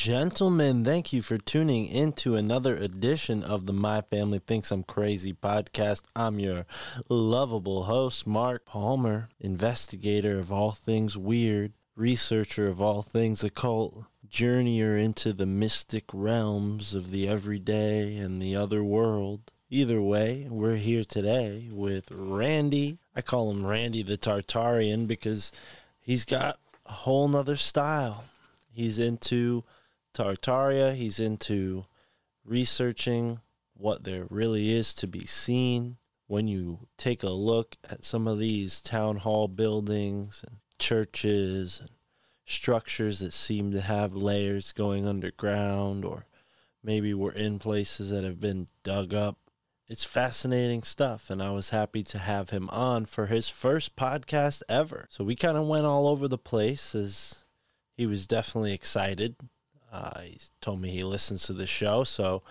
Gentlemen, thank you for tuning in to another edition of the My Family Thinks I'm Crazy podcast. I'm your lovable host, Mark Palmer, investigator of all things weird, researcher of all things occult, journeyer into the mystic realms of the everyday and the other world. Either way, we're here today with Randy. I call him Randy the Tartarian because he's got a whole nother style. He's into Tartaria. He's into researching what there really is to be seen. When you take a look at some of these town hall buildings and churches and structures that seem to have layers going underground, or maybe we're in places that have been dug up. It's fascinating stuff, and I was happy to have him on for his first podcast ever. So we kind of went all over the place as he was definitely excited. Uh, he told me he listens to the show, so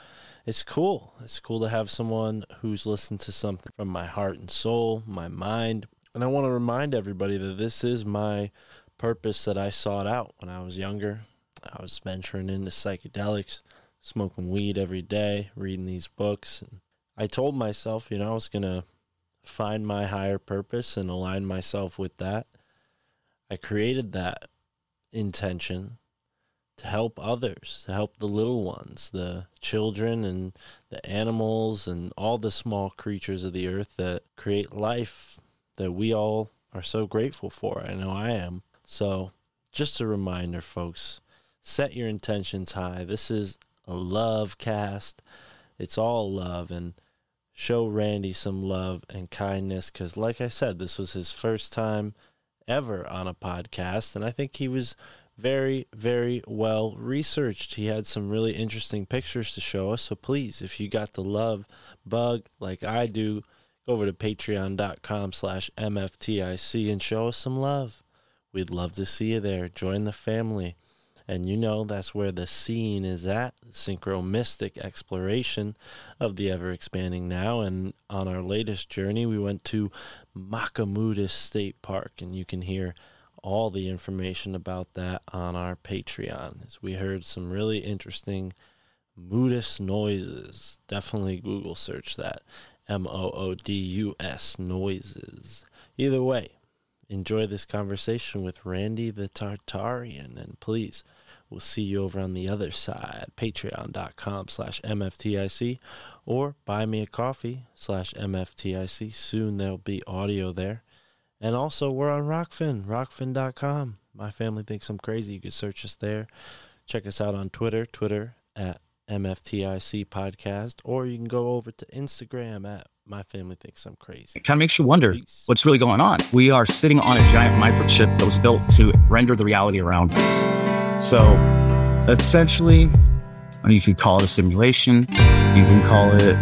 it's cool. It's cool to have someone who's listened to something from my heart and soul, my mind. And I want to remind everybody that this is my purpose that I sought out when I was younger. I was venturing into psychedelics, smoking weed every day, reading these books. And I told myself, you know, I was going to find my higher purpose and align myself with that. I created that intention to help others, to help the little ones, the children and the animals and all the small creatures of the earth that create life that we all are so grateful for. I know I am. So, just a reminder, folks set your intentions high. This is a love cast, it's all love. And show Randy some love and kindness because, like I said, this was his first time ever on a podcast. And I think he was very, very well researched. He had some really interesting pictures to show us. So please, if you got the love bug like I do, go over to patreon.com slash MFTIC and show us some love. We'd love to see you there. Join the family. And you know that's where the scene is at, synchro mystic exploration of the ever expanding now. And on our latest journey, we went to Machimoodus State Park, and you can hear all the information about that on our Patreon. We heard some really interesting Moodus noises. Definitely Google search that. M O O D U S noises. Either way, enjoy this conversation with Randy the Tartarian, and please, we'll see you over on the other side. Patreon.com slash MFTIC or buy me a coffee slash MFTIC. Soon there'll be audio there. And also, we're on Rokfin, rokfin.com. My family thinks I'm crazy. You can search us there. Check us out on Twitter, Twitter at MFTIC Podcast, or you can go over to Instagram at My Family Thinks I'm Crazy. It kind of makes you wonder Peace. what's really going on. We are sitting on a giant microchip that was built to render the reality around us. So essentially, you could call it a simulation, you can call it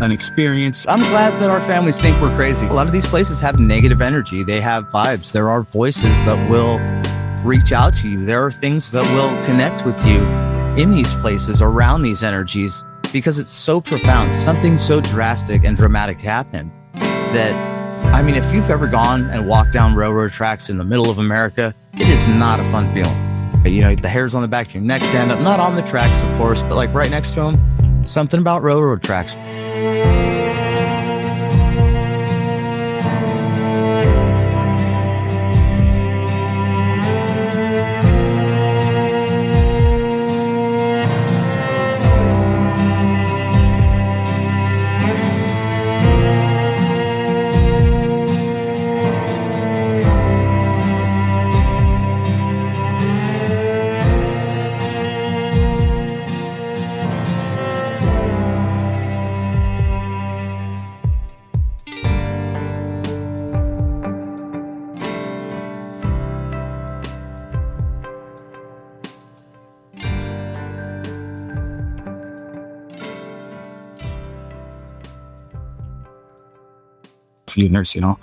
an experience. I'm glad that our families think we're crazy. A lot of these places have negative energy, they have vibes. There are voices that will reach out to you, there are things that will connect with you in these places around these energies because it's so profound. Something so drastic and dramatic happened that I mean, if you've ever gone and walked down railroad tracks in the middle of America, it is not a fun feeling. You know, the hairs on the back of your neck stand up, not on the tracks, of course, but like right next to them. Something about railroad tracks. You nurse, you know.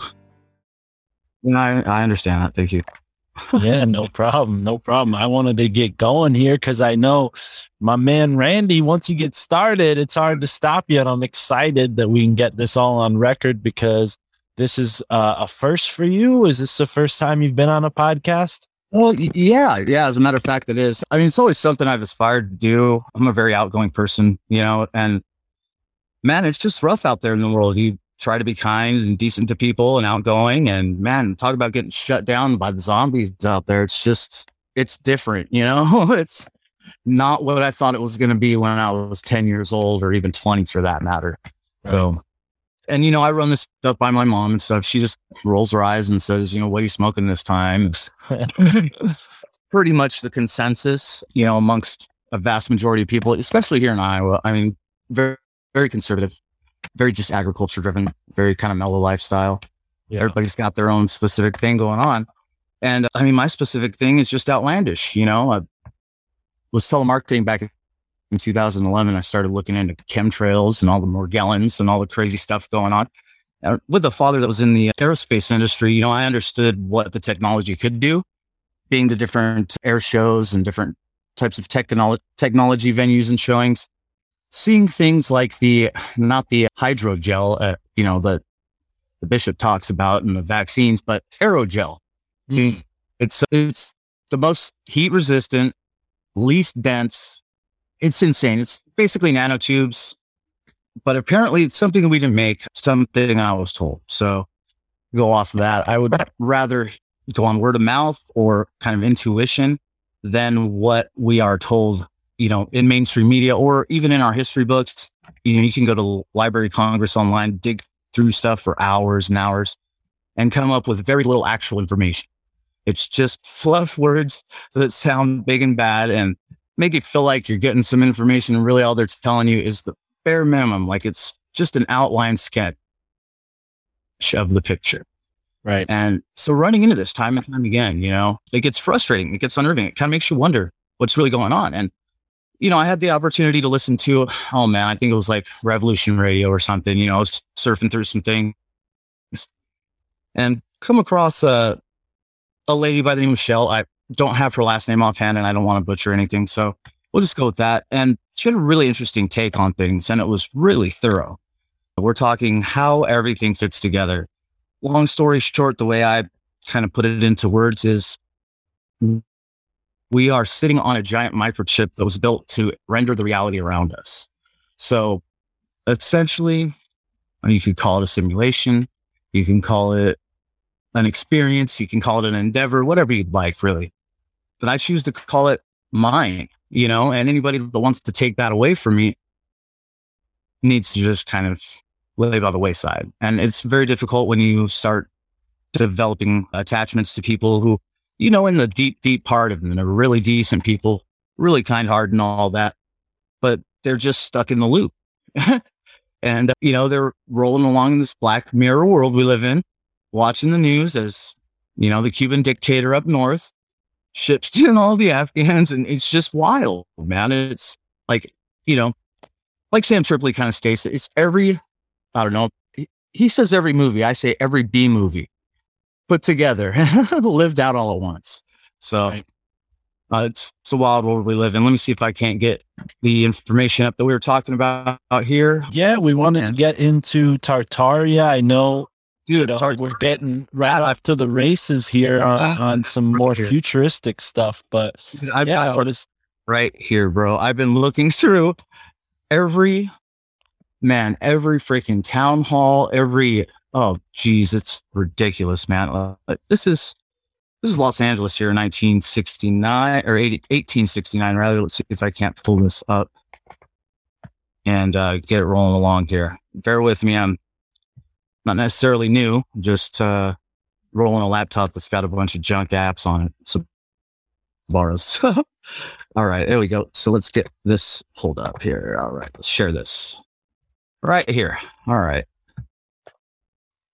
Yeah, I, I understand that. Thank you. yeah, no problem. No problem. I wanted to get going here because I know my man Randy, once you get started, it's hard to stop you. And I'm excited that we can get this all on record because this is uh, a first for you. Is this the first time you've been on a podcast? Well, yeah, yeah. As a matter of fact, it is. I mean, it's always something I've aspired to do. I'm a very outgoing person, you know, and man, it's just rough out there in the world. You try to be kind and decent to people and outgoing, and man, talk about getting shut down by the zombies out there. It's just, it's different, you know. it's not what I thought it was going to be when I was 10 years old or even 20 for that matter. So, and you know, I run this stuff by my mom and stuff. She just rolls her eyes and says, you know, what are you smoking this time? pretty much the consensus, you know, amongst a vast majority of people, especially here in Iowa. I mean, very, very conservative, very just agriculture driven, very kind of mellow lifestyle. Yeah. Everybody's got their own specific thing going on. And I mean, my specific thing is just outlandish. You know, I was telemarketing back in 2011. I started looking into the chemtrails and all the Morgellons and all the crazy stuff going on. Uh, with a father that was in the aerospace industry, you know, I understood what the technology could do, being the different air shows and different types of technology technology venues and showings. Seeing things like the not the hydrogel, uh, you know, the the bishop talks about and the vaccines, but aerogel. Mm. It's it's the most heat resistant, least dense. It's insane. It's basically nanotubes, but apparently it's something we didn't make, something I was told. So go off of that. I would rather go on word of mouth or kind of intuition than what we are told, you know, in mainstream media or even in our history books. You know, you can go to Library of Congress online, dig through stuff for hours and hours and come up with very little actual information. It's just fluff words that sound big and bad and make it feel like you're getting some information. And really all they're telling you is the bare minimum. Like it's just an outline sketch of the picture. Right. And so running into this time and time again, you know, it gets frustrating. It gets unnerving. It kind of makes you wonder what's really going on. And, you know, I had the opportunity to listen to, oh man, I think it was like Revolution Radio or something, you know, I was surfing through some things and come across a, a lady by the name of Shell. I don't have her last name offhand and I don't want to butcher anything. So we'll just go with that. And she had a really interesting take on things and it was really thorough. We're talking how everything fits together. Long story short, the way I kind of put it into words is we are sitting on a giant microchip that was built to render the reality around us. So essentially, you could call it a simulation. You can call it an experience. You can call it an endeavor, whatever you'd like, really. But I choose to call it mine, you know, and anybody that wants to take that away from me needs to just kind of lay by the wayside. And it's very difficult when you start developing attachments to people who, you know, in the deep, deep part of them, they're really decent people, really kind hearted and all that, but they're just stuck in the loop. and, uh, you know, they're rolling along in this black mirror world we live in, watching the news as, you know, the Cuban dictator up north ships in all the Afghans. And it's just wild, man. It's like, you know, like Sam Tripoli kind of states it's every, I don't know, he, he says every movie. I say every B movie put together, lived out all at once. So Right. uh, it's, it's a wild world we live in. Let me see if I can't get the information up that we were talking about out here. Yeah, we want to get into Tartaria. I know Dude, we're getting right off to the races here on, on some more futuristic stuff. But I've yeah, got was, right here, bro. I've been looking through every man, every freaking town hall, every oh geez, it's ridiculous, man. Uh, this is this is Los Angeles here in 1969 or 80, 1869 rather. Let's see if I can't pull this up and uh, get it rolling along here. Bear with me. I'm not necessarily new, just uh, rolling a laptop that's got a bunch of junk apps on it. So borrows. All right, there we go. So let's get this pulled up here. All right, let's share this right here. All right.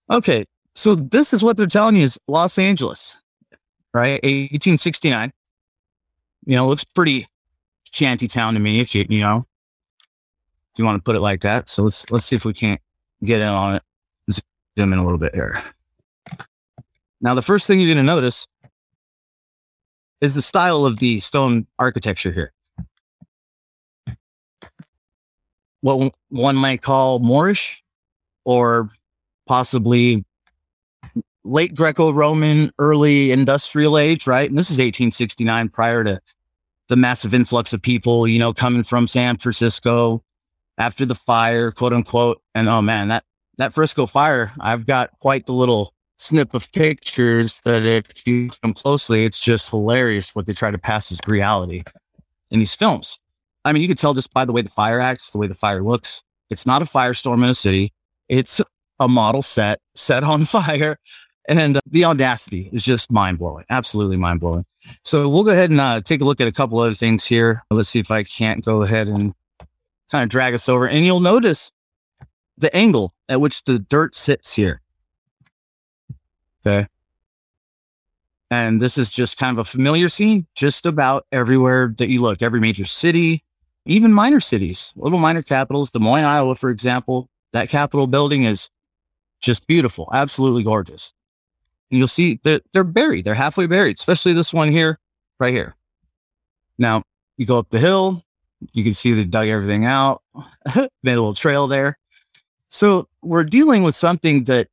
Okay, so this is what they're telling you is Los Angeles, right? 1869. You know, looks pretty shanty town to me, if you you know, if you want to put it like that. So let's let's see if we can't get in on it. Zoom in a little bit here. Now, the first thing you're going to notice is the style of the stone architecture here. What one might call Moorish or possibly late Greco Roman, early industrial age, right? And this is 1869 prior to the massive influx of people, you know, coming from San Francisco after the fire, quote unquote. And oh man, that, that Frisco fire, I've got quite the little snip of pictures that if you come closely, it's just hilarious what they try to pass as reality in these films. I mean, you could tell just by the way the fire acts, the way the fire looks. It's not a firestorm in a city. It's a model set set on fire. And the audacity is just mind blowing, absolutely mind blowing. So we'll go ahead and uh, take a look at a couple other things here. Let's see if I can't go ahead and kind of drag us over. And you'll notice the angle at which the dirt sits here. Okay. And this is just kind of a familiar scene just about everywhere that you look, every major city, even minor cities, little minor capitals, Des Moines, Iowa, for example. That Capitol building is just beautiful, absolutely gorgeous. And you'll see that they're buried, they're halfway buried, especially this one here, right here. Now, you go up the hill, you can see they dug everything out, made a little trail there. So we're dealing with something that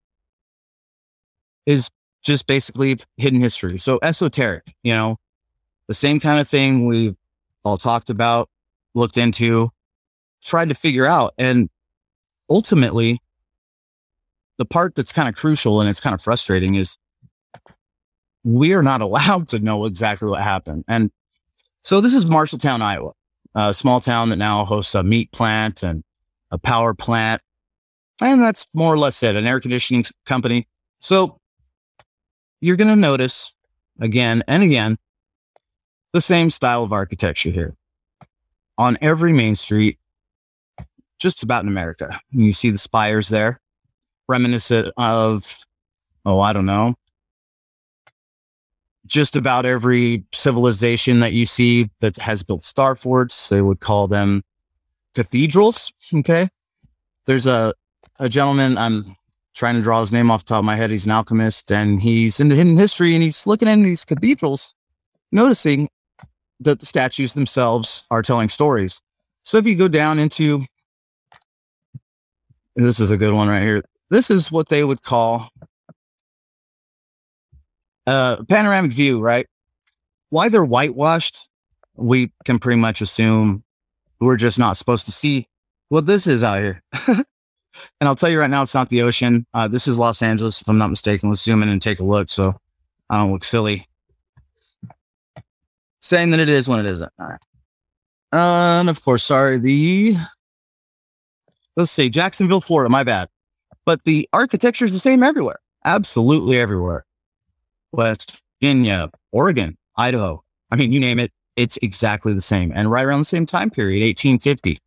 is just basically hidden history. So esoteric, you know, the same kind of thing we've all talked about, looked into, tried to figure out. And ultimately, the part that's kind of crucial and it's kind of frustrating is we are not allowed to know exactly what happened. And so this is Marshalltown, Iowa, a small town that now hosts a meat plant and a power plant. And that's more or less it, an air conditioning company. So you're going to notice again and again the same style of architecture here on every main street, just about in America. You see the spires there, reminiscent of, oh, I don't know, just about every civilization that you see that has built star forts. They would call them cathedrals. Okay. There's a, a gentleman, I'm trying to draw his name off the top of my head. He's an alchemist and he's into hidden history and he's looking at these cathedrals, noticing that the statues themselves are telling stories. So if you go down into this is a good one right here. This is what they would call a panoramic view, right? Why they're whitewashed, we can pretty much assume we're just not supposed to see what this is out here. And I'll tell you right now, it's not the ocean. Uh, this is Los Angeles, if I'm not mistaken. Let's zoom in and take a look so I don't look silly. Saying that it is when it isn't. All right. Uh, and of course, sorry, the let's see, Jacksonville, Florida, my bad. But the architecture is the same everywhere. Absolutely everywhere. West Virginia, Oregon, Idaho. I mean, you name it, it's exactly the same. And right around the same time period, 1850.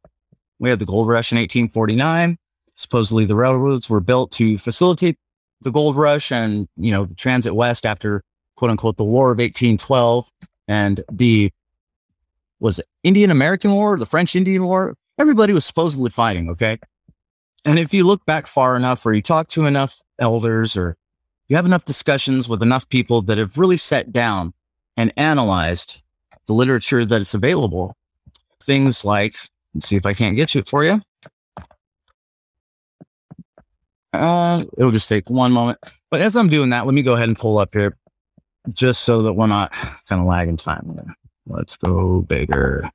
We had the gold rush in 1849. Supposedly the railroads were built to facilitate the gold rush and, you know, the transit west after quote unquote the War of 1812 and the was it Indian American War, the French Indian War. Everybody was supposedly fighting. Okay. And if you look back far enough or you talk to enough elders or you have enough discussions with enough people that have really sat down and analyzed the literature that is available, things like, let's see if I can't get to it for you. Uh, it'll just take one moment. But as I'm doing that, let me go ahead and pull up here just so that we're not kind of lagging time. Let's go bigger.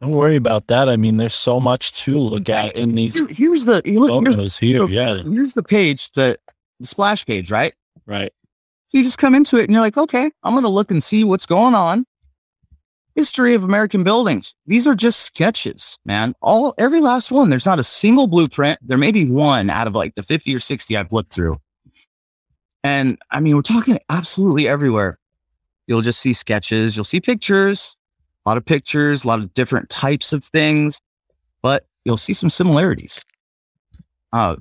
Don't worry about that. I mean, there's so much to look at in these Here- Here's the you look, here's, here. Yeah, here's the page, the, the splash page, right? right. You just come into it and you're like, okay, I'm going to look and see what's going on. History of American buildings. These are just sketches, man. All every last one. There's not a single blueprint. There may be one out of like the 50 or 60 I've looked through. And I mean, we're talking absolutely everywhere. You'll just see sketches, you'll see pictures, a lot of pictures, a lot of different types of things, but you'll see some similarities. Uh,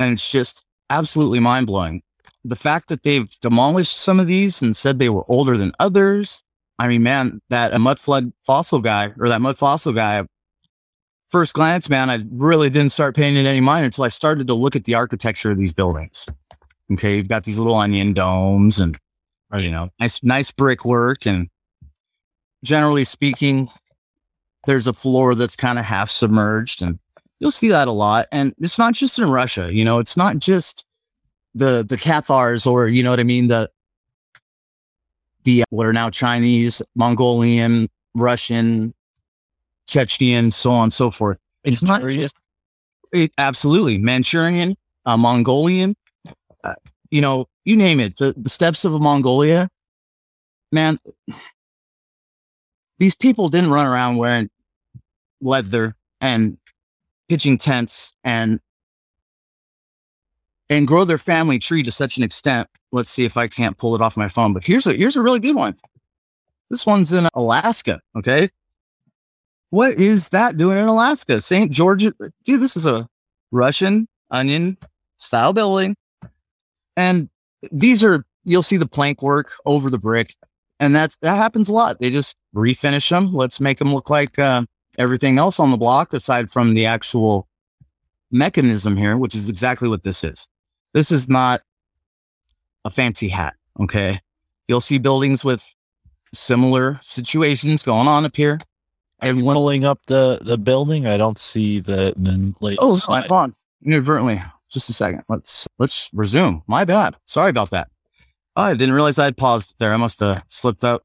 and it's just absolutely mind blowing the fact that they've demolished some of these and said they were older than others. I mean, man, that a mud flood fossil guy or that mud fossil guy, first glance, man, I really didn't start paying it any mind until I started to look at the architecture of these buildings. Okay, you've got these little onion domes and you know, nice nice brickwork and generally speaking, there's a floor that's kind of half submerged and you'll see that a lot. And it's not just in Russia, you know, it's not just the the Cathars or you know what I mean the the what are now Chinese, Mongolian, Russian, Chechen, so on and so forth. It's not just it, absolutely Manchurian, uh, Mongolian, uh, you know, you name it. The the steppes of Mongolia, man. These people didn't run around wearing leather and pitching tents and and grow their family tree to such an extent. Let's see if I can't pull it off my phone. But here's a here's a really good one. This one's in Alaska. Okay. What is that doing in Alaska? St. George. Dude, this is a Russian onion style building. And these are you'll see the plank work over the brick. And that's that happens a lot. They just refinish them. Let's make them look like uh, everything else on the block, aside from the actual mechanism here, which is exactly what this is. This is not a fancy hat. Okay. You'll see buildings with similar situations going on up here. I'm pulling up the the building. I don't see the the latest Oh, slide. on inadvertently. Just a second. Let's let's resume. My bad. Sorry about that. Oh, I didn't realize I had paused there. I must have slipped out.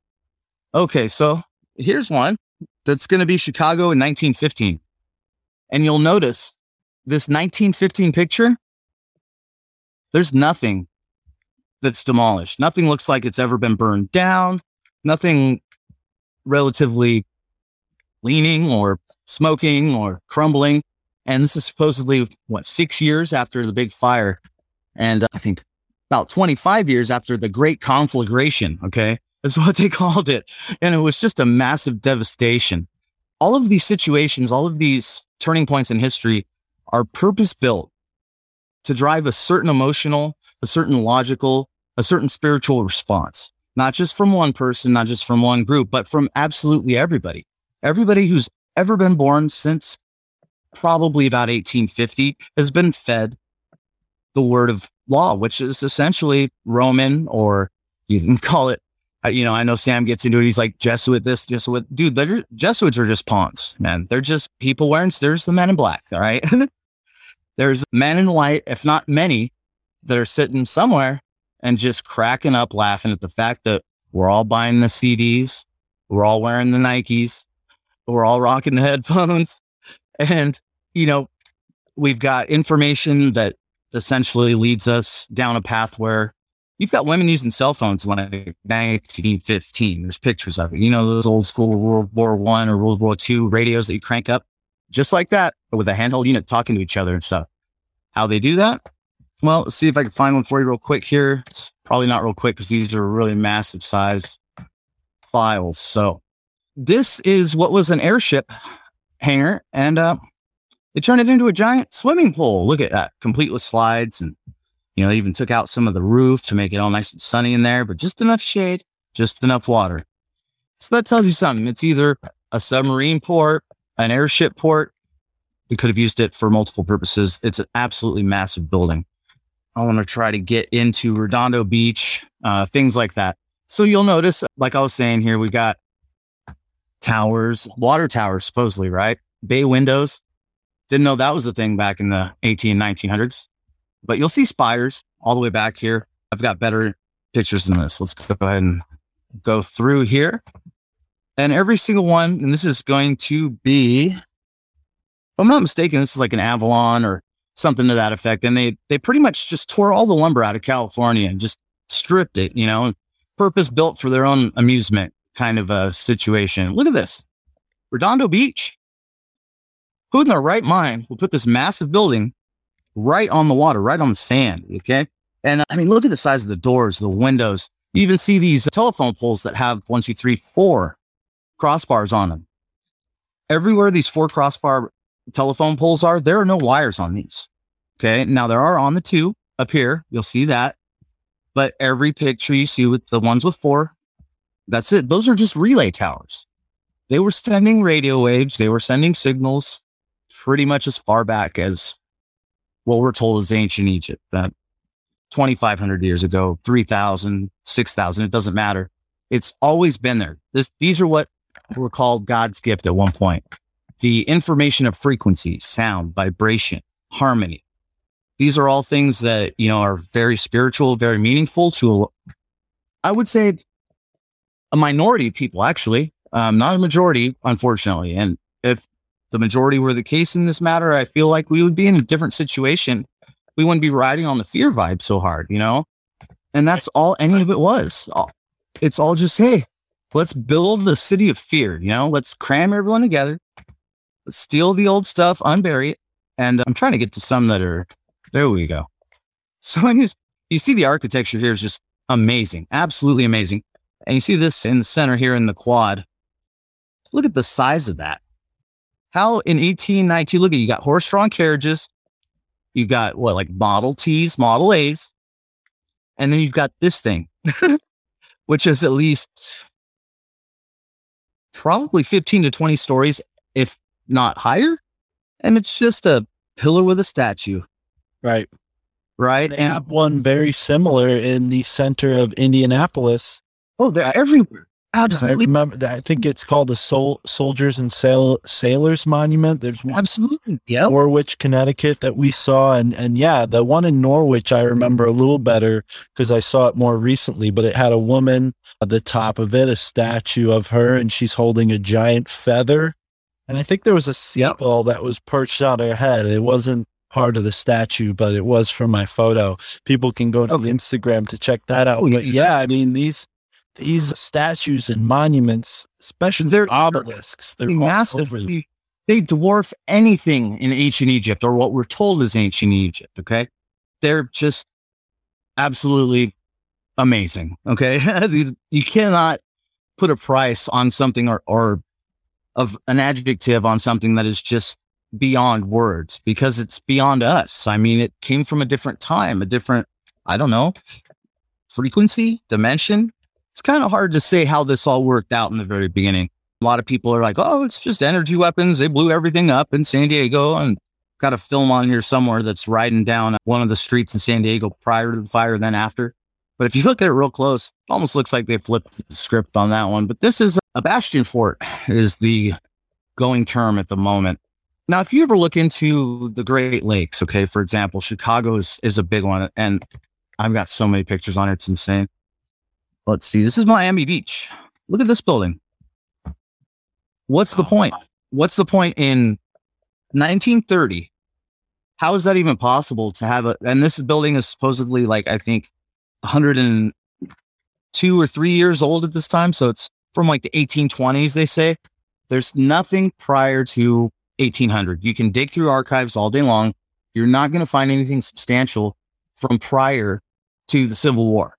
Okay, so here's one that's going to be Chicago in 1915, and you'll notice this 1915 picture. There's nothing that's demolished. Nothing looks like it's ever been burned down. Nothing relatively leaning or smoking or crumbling. And this is supposedly what six years after the big fire, and uh, I think about 25 years after the Great Conflagration. Okay, that's what they called it, and it was just a massive devastation. All of these situations, all of these turning points in history, are purpose built to drive a certain emotional, a certain logical, a certain spiritual response, not just from one person, not just from one group, but from absolutely everybody. Everybody who's ever been born since probably about 1850 has been fed the word of law, which is essentially Roman, or you can call it, you know, I know Sam gets into it. He's like Jesuit this, Jesuit. Dude, they're, Jesuits are just pawns, man. They're just people wearing, there's the men in black. All right. there's men in white, if not many, that are sitting somewhere and just cracking up laughing at the fact that we're all buying the CDs, we're all wearing the Nikes, we're all rocking the headphones. And, you know, we've got information that essentially leads us down a path where you've got women using cell phones like 1915. There's pictures of it. You know, those old school World War One or World War Two radios that you crank up just like that, but with a handheld unit talking to each other and stuff. How they do that? Well, let's see if I can find one for you real quick here. It's probably not real quick because these are really massive size files. So this is what was an airship hangar and uh, they turned it into a giant swimming pool. Look at that, complete with slides. And, you know, they even took out some of the roof to make it all nice and sunny in there, but just enough shade, just enough water. So that tells you something. It's either a submarine port, an airship port. We could have used it for multiple purposes. It's an absolutely massive building. I want to try to get into Redondo Beach, uh, things like that. So you'll notice, like I was saying here, we got towers, water towers, supposedly, right? Bay windows. Didn't know that was a thing back in the 18, 1900s. But you'll see spires all the way back here. I've got better pictures than this. Let's go ahead and go through here. And every single one, and this is going to be, if I'm not mistaken, this is like an Avalon or something to that effect. And they they pretty much just tore all the lumber out of California and just stripped it, you know, purpose built for their own amusement kind of a situation. Look at this. Redondo Beach. Who in their right mind will put this massive building right on the water, right on the sand? Okay. And uh, I mean, look at the size of the doors, the windows. You even see these telephone poles that have one, two, three, four crossbars on them. Everywhere these four crossbar telephone poles are, there are no wires on these. Okay. Now there are on the two up here. You'll see that. But every picture you see with the ones with four, that's it. Those are just relay towers. They were sending radio waves, they were sending signals pretty much as far back as what we're told is ancient Egypt, that 2,500 years ago, 3,000, 6,000, it doesn't matter. It's always been there. This, these are what were called God's gift at one point. The information of frequency, sound, vibration, harmony. These are all things that, you know, are very spiritual, very meaningful to, I would say, a minority of people, actually, um, not a majority, unfortunately. And if the majority were the case in this matter, I feel like we would be in a different situation. We wouldn't be riding on the fear vibe so hard, you know? And that's all any of it was. It's all just, hey, let's build the city of fear, you know? Let's cram everyone together, let's steal the old stuff, unbury it. And I'm trying to get to some that are, there we go. So I just, you see the architecture here is just amazing, absolutely amazing. And you see this in the center here in the quad. Look at the size of that. How in 1819, look at you got horse drawn carriages. You got what, like Model Ts, Model A's. And then you've got this thing, which is at least probably 15 to 20 stories, if not higher. And it's just a pillar with a statue, Right. right? And have one very similar in the center of Indianapolis. oh, they're everywhere. I Absolutely. remember that. I think it's called the Sol- Soldiers and Sail- Sailors Monument. There's one Absolutely. in Norwich, Connecticut that we saw. And, and yeah, the one in Norwich, I remember a little better because I saw it more recently, but it had a woman at the top of it, a statue of her, and she's holding a giant feather. And I think there was a seagull that was perched on her head. It wasn't part of the statue, but it was from my photo. People can go to Okay. Instagram to check that out. Oh, but yeah. yeah, I mean, these these statues and monuments, especially They're- obelisks, they're massive. They dwarf anything in ancient Egypt or what we're told is ancient Egypt. Okay. They're just absolutely amazing. Okay. You cannot put a price on something or, or of an adjective on something that is just beyond words because it's beyond us. I mean, it came from a different time, a different, I don't know, frequency, dimension. It's kind of hard to say how this all worked out in the very beginning. A lot of people are like, oh, it's just energy weapons. They blew everything up in San Diego and got a film on here somewhere that's riding down one of the streets in San Diego prior to the fire, then after. But if you look at it real close, it almost looks like they flipped the script on that one. But this is a bastion fort is the going term at the moment. Now, if you ever look into the Great Lakes, okay, for example, Chicago is, is a big one. And I've got so many pictures on it. It's insane. Let's see. This is Miami Beach. Look at this building. What's the oh, point? What's the point in 1930? How is that even possible to have a? And this building is supposedly like I think 102 or three years old at this time, so it's from like the 1820s. They say there's nothing prior to 1800. You can dig through archives all day long. You're not going to find anything substantial from prior to the Civil War.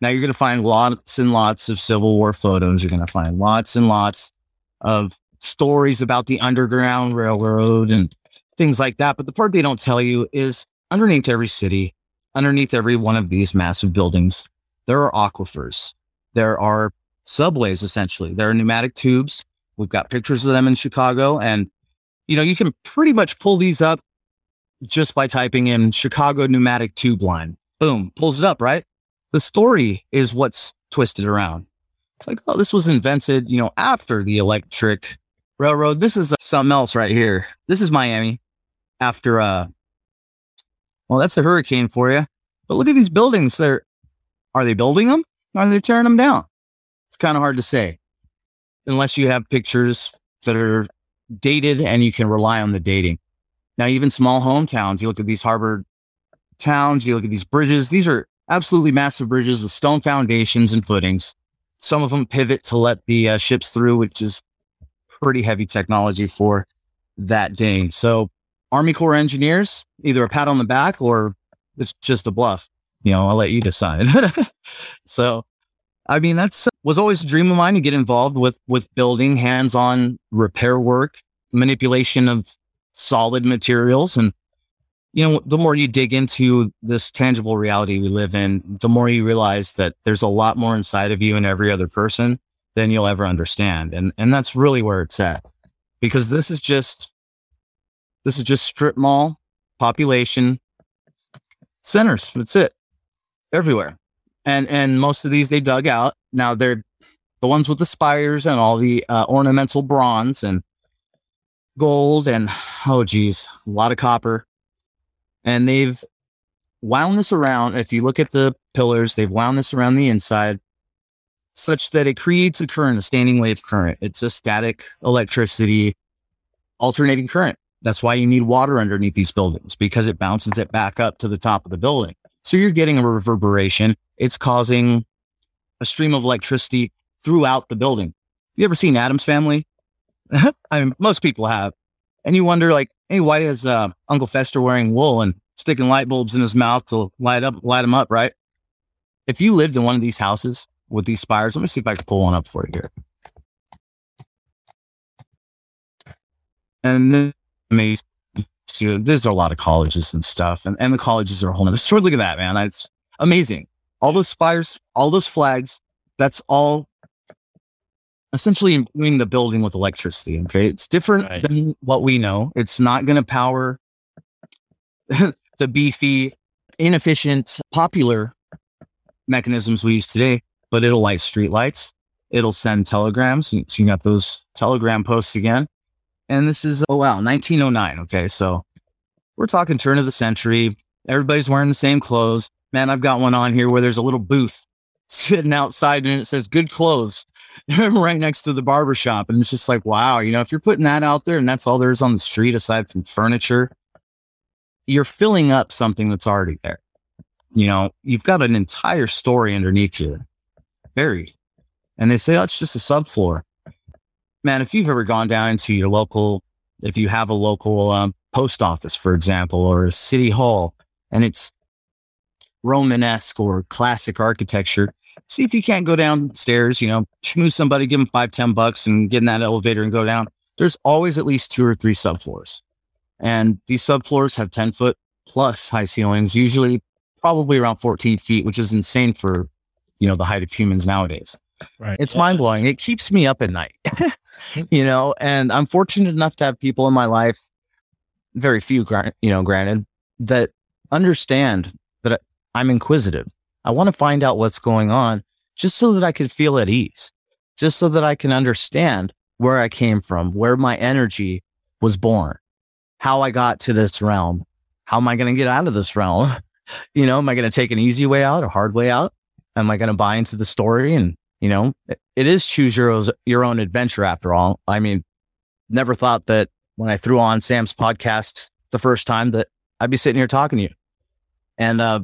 Now you're going to find lots and lots of Civil War photos. You're going to find lots and lots of stories about the Underground Railroad and things like that. But the part they don't tell you is underneath every city, underneath every one of these massive buildings, there are aquifers. There are subways, essentially. There are pneumatic tubes. We've got pictures of them in Chicago. And, you know, you can pretty much pull these up just by typing in Chicago pneumatic tube line. Boom, pulls it up, right? The story is what's twisted around. It's like, oh, this was invented, you know, after the electric railroad. This is uh, something else right here. This is Miami. after uh well that's a hurricane for you. But look at these buildings. They're are they building them? Or Are they tearing them down? It's kind of hard to say unless you have pictures that are dated and you can rely on the dating. Now, even small hometowns, you look at these harbor towns, you look at these bridges, these are absolutely massive bridges with stone foundations and footings. Some of them pivot to let the uh, ships through, which is pretty heavy technology for that day. So, Army Corps engineers, either a pat on the back or it's just a bluff. You know, I'll let you decide. so, I mean, that's was always a dream of mine to get involved with with building, hands-on repair work, manipulation of solid materials, and you know, the more you dig into this tangible reality we live in, the more you realize that there's a lot more inside of you and every other person than you'll ever understand, and and that's really where it's at, because this is just this is just strip mall population centers. That's it, everywhere and and most of these they dug out. Now they're the ones with the spires and all the uh, ornamental bronze and gold and oh geez, a lot of copper. And they've wound this around. If you look at the pillars, they've wound this around the inside such that it creates a current, a standing wave current. It's a static electricity alternating current. That's why you need water underneath these buildings because it bounces it back up to the top of the building. So you're getting a reverberation. It's causing a stream of electricity throughout the building. You ever seen Addams Family? I mean, most people have. And you wonder, like, hey, why is uh, Uncle Fester wearing wool and sticking light bulbs in his mouth to light up, light him up, right? If you lived in one of these houses with these spires, let me see if I can pull one up for you here. And then amazing see, there's a lot of colleges and stuff, and, and the colleges are a whole nother story. Look at that, man. It's amazing. All those spires, all those flags, that's all essentially imbuing the building with electricity. Okay. It's different right. than what we know. It's not going to power the beefy, inefficient, popular mechanisms we use today, but it'll light streetlights. It'll send telegrams. So you got those telegram posts again. And this is, oh, wow, 1909. Okay. So we're talking turn of the century. Everybody's wearing the same clothes. Man, I've got one on here where there's a little booth sitting outside and it says good clothes right next to the barber shop. And it's just like, wow, you know, if you're putting that out there and that's all there is on the street aside from furniture, you're filling up something that's already there. You know, you've got an entire story underneath you buried. And they say, oh, it's just a subfloor man, if you've ever gone down into your local, if you have a local um, post office, for example, or a city hall, and it's Romanesque or classic architecture, see if you can't go downstairs, you know, schmooze somebody, give them five, ten bucks and get in that elevator and go down. There's always at least two or three subfloors. And these subfloors have 10 foot plus high ceilings, usually probably around 14 feet, which is insane for, you know, the height of humans nowadays. Right. It's yeah. mind blowing. It keeps me up at night, you know, and I'm fortunate enough to have people in my life, very few, you know, granted, that understand that I'm inquisitive. I want to find out what's going on just so that I can feel at ease, just so that I can understand where I came from, where my energy was born, how I got to this realm. How am I going to get out of this realm? you know, am I going to take an easy way out, a hard way out? Am I going to buy into the story and you know, it is choose your, your own adventure after all. I mean, never thought that when I threw on Sam's podcast the first time that I'd be sitting here talking to you. And uh,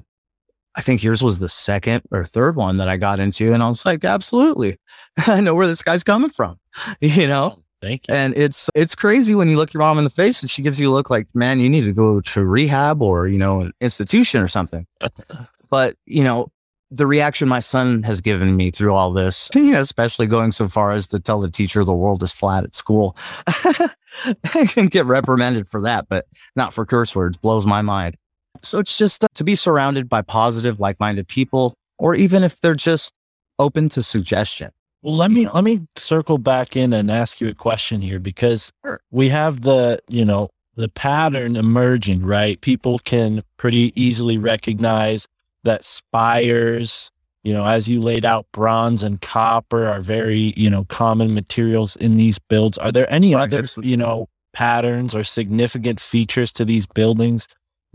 I think yours was the second or third one that I got into. And I was like, absolutely. I know where this guy's coming from, you know? Oh, thank you. And it's it's crazy when you look your mom in the face and she gives you a look like, man, you need to go to rehab or, you know, an institution or something. but, you know, the reaction my son has given me through all this, you know, especially going so far as to tell the teacher the world is flat at school. I can get reprimanded for that, but not for curse words, blows my mind. So it's just uh, to be surrounded by positive, like minded people, or even if they're just open to suggestion. Well, let me let me circle back in and ask you a question here because we have the, you know, the pattern emerging, right? People can pretty easily recognize that spires, you know, as you laid out, bronze and copper are very, you know, common materials in these builds. Are there any other, you know, patterns or significant features to these buildings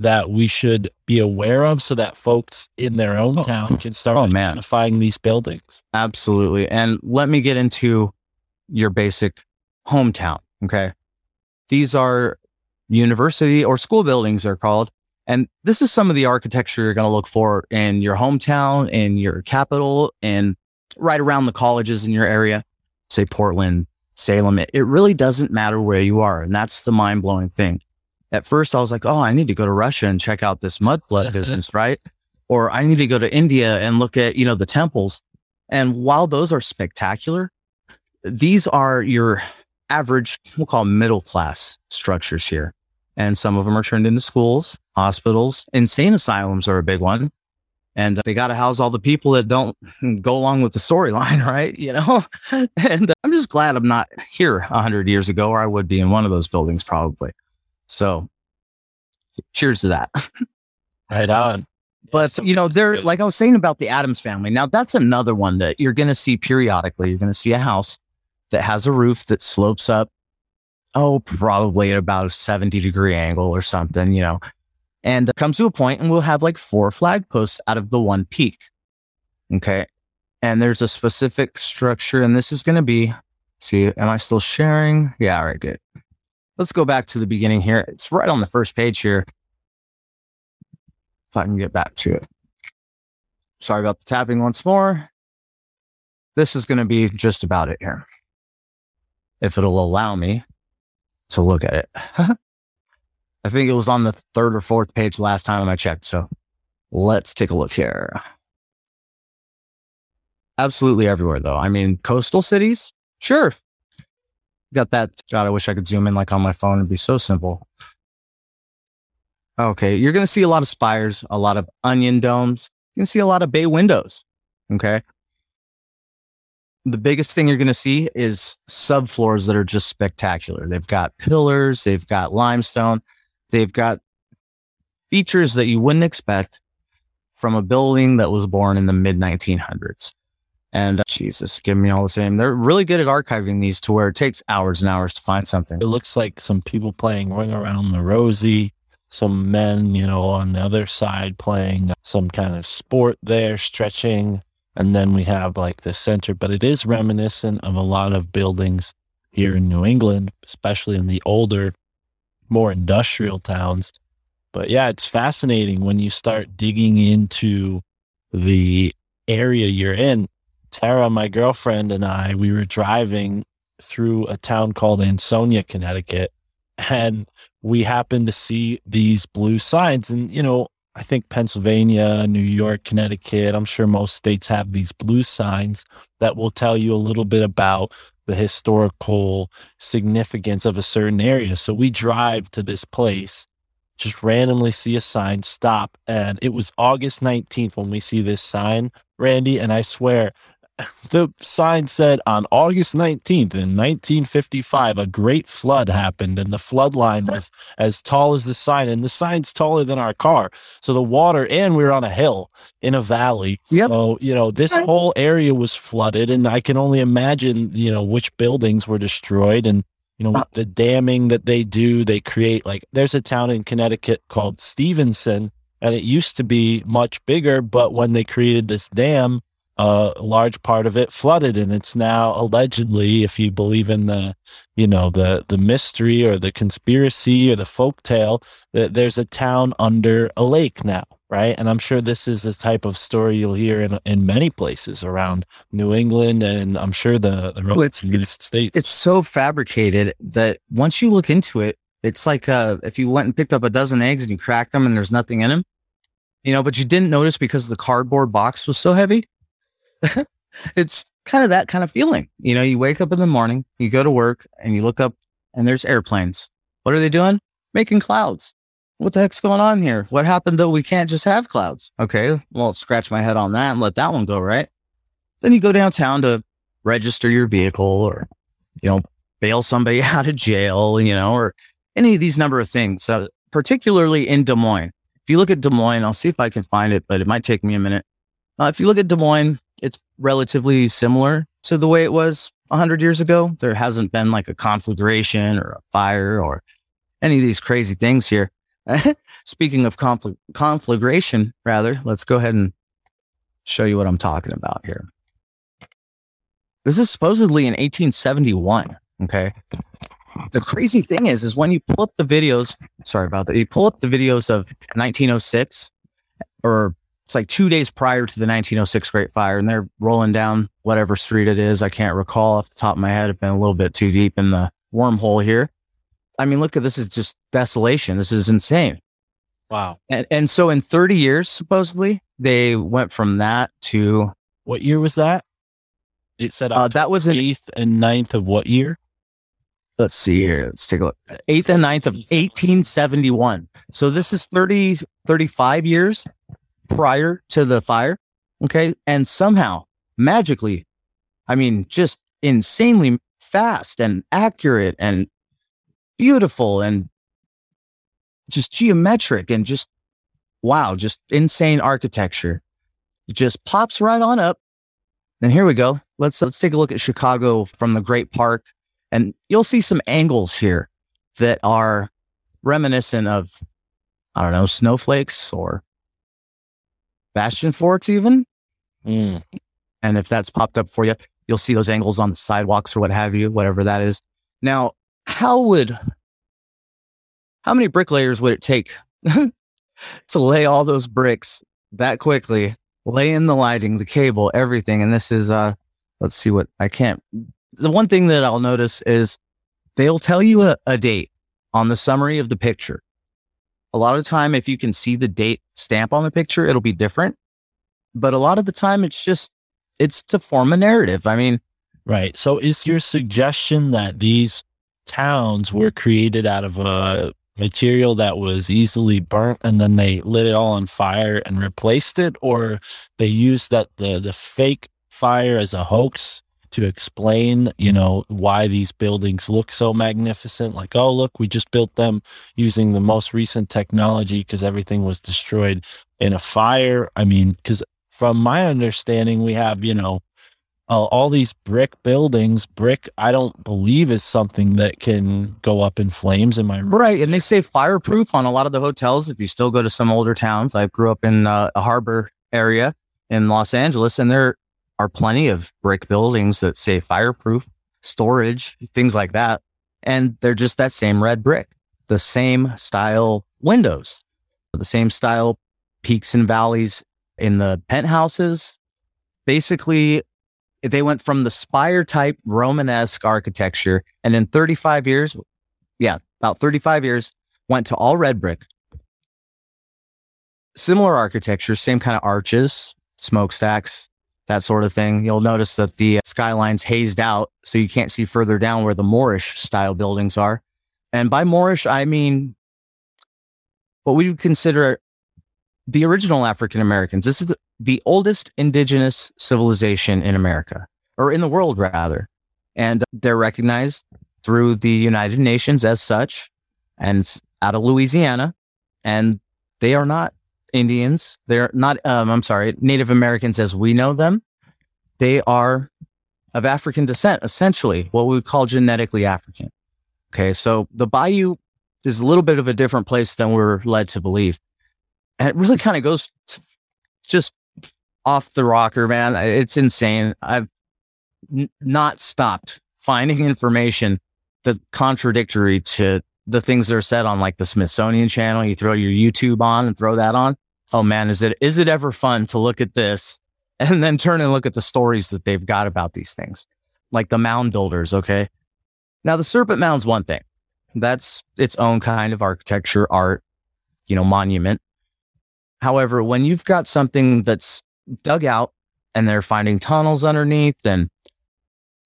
that we should be aware of so that folks in their own Oh. town can start Oh, man. identifying these buildings? Absolutely. And let me get into your basic hometown. Okay. These are university or school buildings, they're called. And this is some of the architecture you're going to look for in your hometown, in your capital, and right around the colleges in your area, say Portland, Salem. It, it really doesn't matter where you are. And that's the mind blowing thing. At first, I was like, oh, I need to go to Russia and check out this mud flood business, right? Or I need to go to India and look at, you know, the temples. And while those are spectacular, these are your average, we'll call middle class structures here. And some of them are turned into schools, hospitals, insane asylums are a big one. And they got to house all the people that don't go along with the storyline, right? You know? And uh, I'm just glad I'm not here a hundred years ago, or I would be in one of those buildings probably. So cheers to that. Right on. But you know, they're like I was saying about the Addams family. Now that's another one that you're going to see periodically. You're going to see a house that has a roof that slopes up, oh, probably at about a 70 degree angle or something, you know, and it comes to a point and we'll have like four flag posts out of the one peak. Okay. And there's a specific structure, and this is going to be, see, am I still sharing? Yeah. All right. Good. Let's go back to the beginning here. It's right on the first page here if I can get back to it. Sorry about the tapping once more. This is going to be just about it here. If it'll allow me to look at it. I think it was on the third or fourth page last time I checked. So let's take a look here. Absolutely everywhere, though. I mean, coastal cities, sure. Got that. God, I wish I could zoom in like on my phone. It'd be so simple. Okay, you're going to see a lot of spires, a lot of onion domes. You can see a lot of bay windows. Okay. The biggest thing you're going to see is subfloors that are just spectacular. They've got pillars, they've got limestone, they've got features that you wouldn't expect from a building that was born in the mid 1900s. And uh, Jesus, give me all the same. They're really good at archiving these to where it takes hours and hours to find something. It looks like some people playing Ring Around the Rosie, some men, you know, on the other side playing some kind of sport there, stretching. And then we have like the center, but it is reminiscent of a lot of buildings here in New England, especially in the older, more industrial towns. But yeah, it's fascinating when you start digging into the area you're in. Tara, my girlfriend, and I, we were driving through a town called Ansonia, Connecticut, and we happened to see these blue signs. And, you know, I think Pennsylvania, New York, Connecticut, I'm sure most states have these blue signs that will tell you a little bit about the historical significance of a certain area. So we drive to this place, just randomly see a sign, stop. And it was August 19th when we see this sign, Randy. And I swear, the sign said on August 19th in 1955, a great flood happened, and the flood line was as tall as the sign, and the sign's taller than our car. So the water, and we were on a hill in a valley. Yep. So, you know, this whole area was flooded, and I can only imagine, you know, which buildings were destroyed and you know, Uh, the damming that they do, they create like there's a town in Connecticut called Stevenson, and it used to be much bigger, but when they created this dam, uh, a large part of it flooded, and it's now allegedly, if you believe in the, you know, the the mystery or the conspiracy or the folk tale, that there's a town under a lake now, right? And I'm sure this is the type of story you'll hear in in many places around New England, and I'm sure the the Well, it's- United it's- States. it's so fabricated that once you look into it, it's like uh, if you went and picked up a dozen eggs and you cracked them and there's nothing in them, you know, but you didn't notice because the cardboard box was so heavy. it's kind of that kind of feeling. You know, you wake up in the morning, you go to work, and you look up and there's airplanes. What are they doing? Making clouds. What the heck's going on here? What happened though? We can't just have clouds. Okay. Well, scratch my head on that and let that one go, right? Then you go downtown to register your vehicle or, you know, bail somebody out of jail, you know, or any of these number of things. So particularly in Des Moines. If you look at Des Moines, I'll see if I can find it, but it might take me a minute. Uh, if you look at Des Moines, it's relatively similar to the way it was 100 years ago. There hasn't been like a conflagration or a fire or any of these crazy things here. Speaking of confl- conflagration, rather, let's go ahead and show you what I'm talking about here. This is supposedly in 1871. Okay. The crazy thing is, is when you pull up the videos, sorry about that. You pull up the videos of 1906 or it's like two days prior to the 1906 Great Fire, and they're rolling down whatever street it is. I can't recall off the top of my head. I've been a little bit too deep in the wormhole here. I mean, look at this is just desolation. This is insane. Wow. And, and so in 30 years, supposedly, they went from that to What year was that? It said uh, that was in eighth and 9th of what year? let's see here. Let's take a look. Eighth and ninth of 1871. So this is 30, 35 years prior to the fire. Okay. And somehow, magically, I mean, just insanely fast and accurate and beautiful and just geometric and just wow, just insane architecture. It just pops right on up. And here we go. Let's let's take a look at Chicago from the Grant Park and you'll see some angles here that are reminiscent of, I don't know, snowflakes or bastion forts, even. Mm. And if that's popped up for you, you'll see those angles on the sidewalks or what have you, whatever that is. Now, how would, how many bricklayers would it take to lay all those bricks that quickly, lay in the lighting, the cable, everything? And this is, uh, let's see what I can't the one thing that I'll notice is they'll tell you a, a, date on the summary of the picture. A lot of time, if you can see the date stamp on the picture, it'll be different. But a lot of the time, it's just, it's to form a narrative. I mean, right. So is your suggestion that these towns were created out of a material that was easily burnt and then they lit it all on fire and replaced it? Or they used that the, the fake fire as a hoax to explain, you know, why these buildings look so magnificent. Like, oh, look, we just built them using the most recent technology because everything was destroyed in a fire. I mean, because from my understanding, we have, you know, uh, all these brick buildings. Brick, I don't believe is something that can go up in flames. Am I right? And they say fireproof on a lot of the hotels. If you still go to some older towns, I grew up in uh, a harbor area in Los Angeles, and they're are plenty of brick buildings that say fireproof storage, things like that. And they're just that same red brick, the same style windows, the same style peaks and valleys in the penthouses. Basically, they went from the spire type Romanesque architecture. And in 35 years, yeah, about 35 years, went to all red brick. Similar architecture, same kind of arches, smokestacks, that sort of thing. You'll notice that the skyline's hazed out, so you can't see further down where the Moorish style buildings are. And by Moorish, I mean what we would consider the original African Americans. This is the, the oldest indigenous civilization in America, or in the world, rather. And they're recognized through the United Nations as such, and out of Louisiana. And they are not Indians. They're not, um, I'm sorry, Native Americans as we know them. They are of African descent, essentially, what we would call genetically African. Okay. So the Bayou is a little bit of a different place than we're led to believe. And it really kind of goes just off the rocker, man. It's insane. I've n- not stopped finding information that's contradictory to the things that are said on like the Smithsonian channel. You throw your YouTube on and throw that on. Oh man, is it is it ever fun to look at this and then turn and look at the stories that they've got about these things, like the mound builders. Okay, now the Serpent Mound's one thing. That's its own kind of architecture, art, you know, monument. However, when you've got something that's dug out and they're finding tunnels underneath and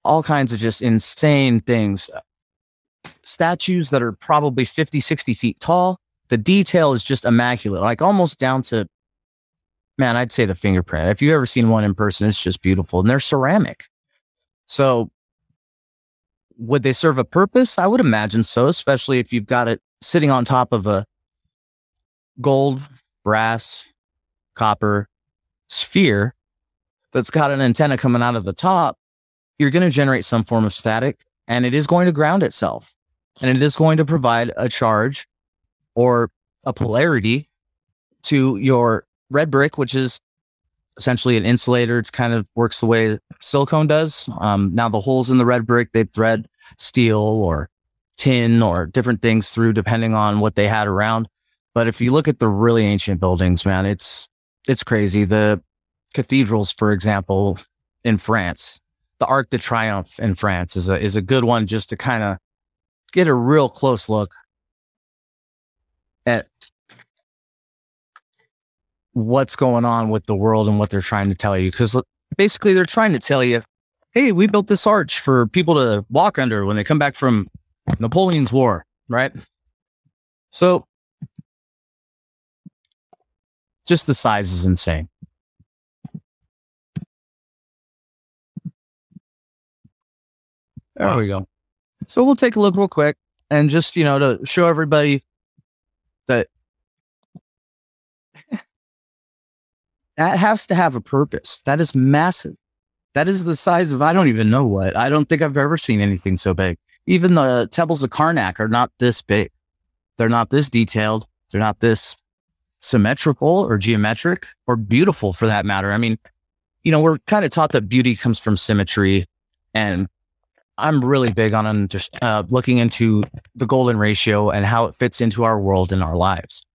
all kinds of just insane things, statues that are probably 50, 60 feet tall. The detail is just immaculate, like almost down to, man, I'd say the fingerprint. If you've ever seen one in person, it's just beautiful. And they're ceramic. So, would they serve a purpose? I would imagine so, especially if you've got it sitting on top of a gold, brass, copper sphere that's got an antenna coming out of the top you're going to generate some form of static and it is going to ground itself and it is going to provide a charge or a polarity to your red brick, which is essentially an insulator. It's kind of works the way silicone does. Um, now the holes in the red brick, they thread steel or tin or different things through depending on what they had around. But if you look at the really ancient buildings, man, it's it's crazy. The cathedrals, for example, in France, the Arc de Triomphe in France is a is a good one just to kind of get a real close look at what's going on with the world and what they're trying to tell you. Because basically, they're trying to tell you, hey, we built this arch for people to walk under when they come back from Napoleon's War, right? So, just the size is insane. There Wow. we go. So we'll take a look real quick and just, you know, to show everybody that that has to have a purpose. That is massive. That is the size of I don't even know what. I don't think I've ever seen anything so big. Even the temples of Karnak are not this big. They're not this detailed. They're not this symmetrical or geometric or beautiful for that matter. I mean, you know, we're kind of taught that beauty comes from symmetry and I'm really big on under, uh, looking into the golden ratio and how it fits into our world and our lives.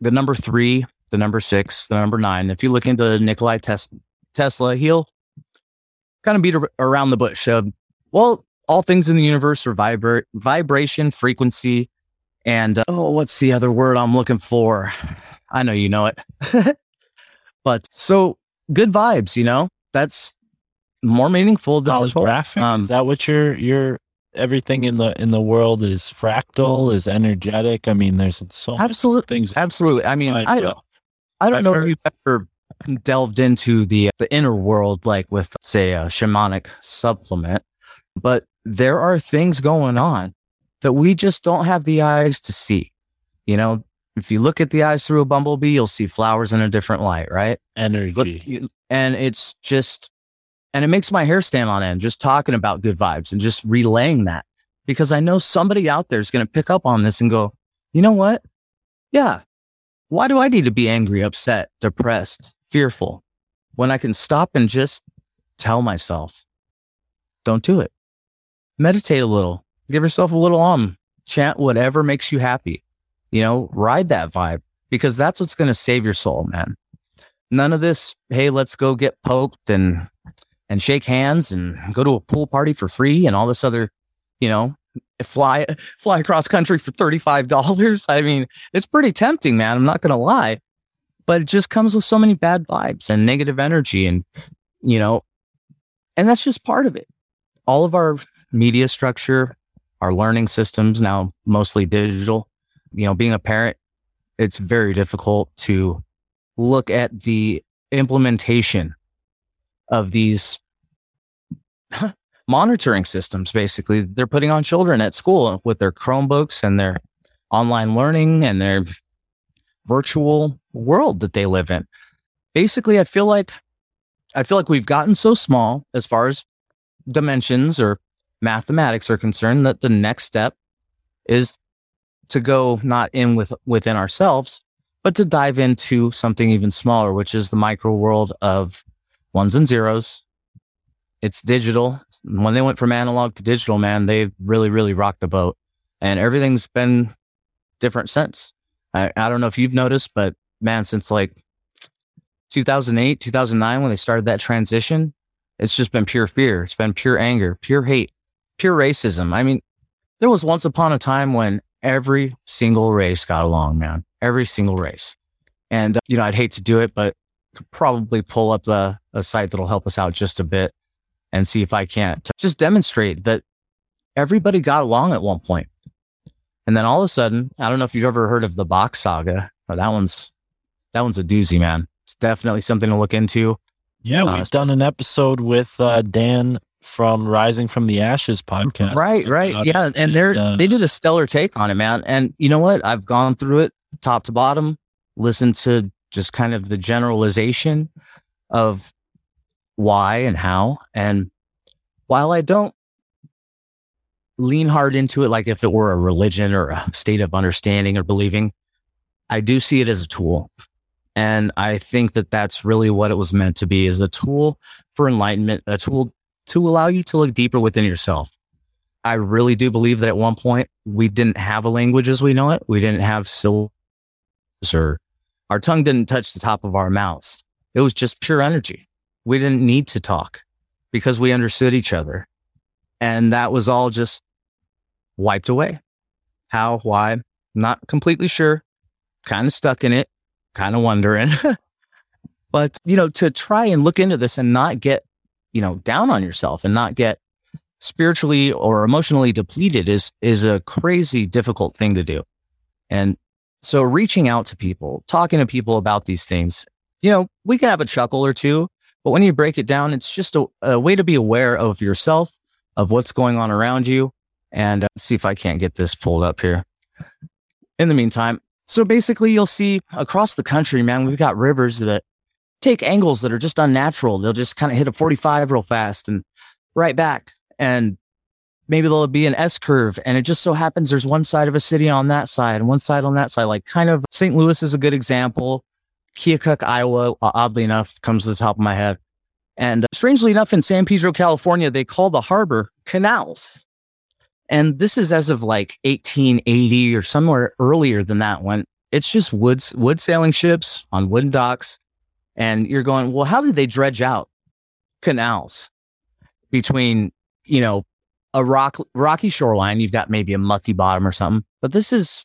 The number three, the number six, the number nine. If you look into Nikolai Tes- Tesla, he'll kind of beat ar- around the bush. Uh, well, all things in the universe are vibra- vibration, frequency, and uh, oh, what's the other word I'm looking for? I know you know it. but so good vibes, you know, that's more meaningful than the total. Holographic? Um, is that what you're you're everything in the in the world is fractal, is energetic? I mean, there's so many Absolutely. things. Absolutely. I mean, I don't, I don't I've know heard- if you've ever delved into the the inner world, like with say a shamanic supplement, but there are things going on that we just don't have the eyes to see. You know, if you look at the eyes through a bumblebee, you'll see flowers in a different light, right? But energy. you- and it's just, and it makes my hair stand on end just talking about good vibes and just relaying that because I know somebody out there is going to pick up on this and go, you know what? Yeah. Why do I need to be angry, upset, depressed, fearful when I can stop and just tell myself, don't do it? Meditate a little, give yourself a little um, chant whatever makes you happy. You know, ride that vibe because that's what's going to save your soul, man none of this hey let's go get poked and and shake hands and go to a pool party for free and all this other you know fly fly across country for $35 i mean it's pretty tempting man i'm not gonna lie. But it just comes with so many bad vibes and negative energy and you know and that's just part of it. All of our media structure our learning systems now mostly digital you know being a parent it's very difficult to look at the implementation of these monitoring systems basically. They're putting on children at school with their chromebooks and their online learning and their virtual world that they live in. Basically i feel like i feel like we've gotten so small as far as dimensions or mathematics are concerned that the next step is to go not in with within ourselves but to dive into something even smaller, which is the micro world of ones and zeros. It's digital. When they went from analog to digital, man, they really, really rocked the boat. And everything's been different since. I, I don't know if you've noticed, but man, since like 2008, 2009, when they started that transition, it's just been pure fear. It's been pure anger, pure hate, pure racism. I mean, there was once upon a time when every single race got along, man. Every single race. And, uh, you know, I'd hate to do it, but could probably pull up the, a site that'll help us out just a bit and see if I can't just demonstrate that everybody got along at one point. And then all of a sudden, I don't know if you've ever heard of the Box Saga, but that one's, that one's a doozy, man. It's definitely something to look into. Yeah, Uh, we've done an episode with uh, Dan from Rising from the Ashes podcast. Right, right. about Yeah. And they're, uh, they did a stellar take on it, man. And you know what? I've gone through it top to bottom, listened to just kind of the generalization of why and how. And while I don't lean hard into it like if it were a religion or a state of understanding or believing, I do see it as a tool. And I think that that's really what it was meant to be is a tool for enlightenment, a tool to allow you to look deeper within yourself. I really do believe that at one point we didn't have a language as we know it. We didn't have syllables or our tongue didn't touch the top of our mouths. It was just pure energy. We didn't need to talk because we understood each other. And that was all just wiped away. How, why, not completely sure, kind of stuck in it, kind of wondering. but, you know, to try and look into this and not get, you know, down on yourself and not get spiritually or emotionally depleted is is a crazy difficult thing to do. And so reaching out to people, talking to people about these things, you know, we can have a chuckle or two, but when you break it down, it's just a, a way to be aware of yourself, of what's going on around you. And uh, see if I can't get this pulled up here. In the meantime, so basically, you'll see across the country, man, we've got rivers that take angles that are just unnatural. They'll just kind of hit a 45 real fast and right back. And maybe there'll be an S curve. And it just so happens there's one side of a city on that side and one side on that side. Like kind of St. Louis is a good example. Keokuk, Iowa, oddly enough, comes to the top of my head. And uh, strangely enough, in San Pedro, California, they call the harbor canals. And this is as of like 1880 or somewhere earlier than that when it's just woods, wood sailing ships on wooden docks. And you're going, well, how did they dredge out canals between, you know, a rock, rocky shoreline? You've got maybe a mucky bottom or something, but this is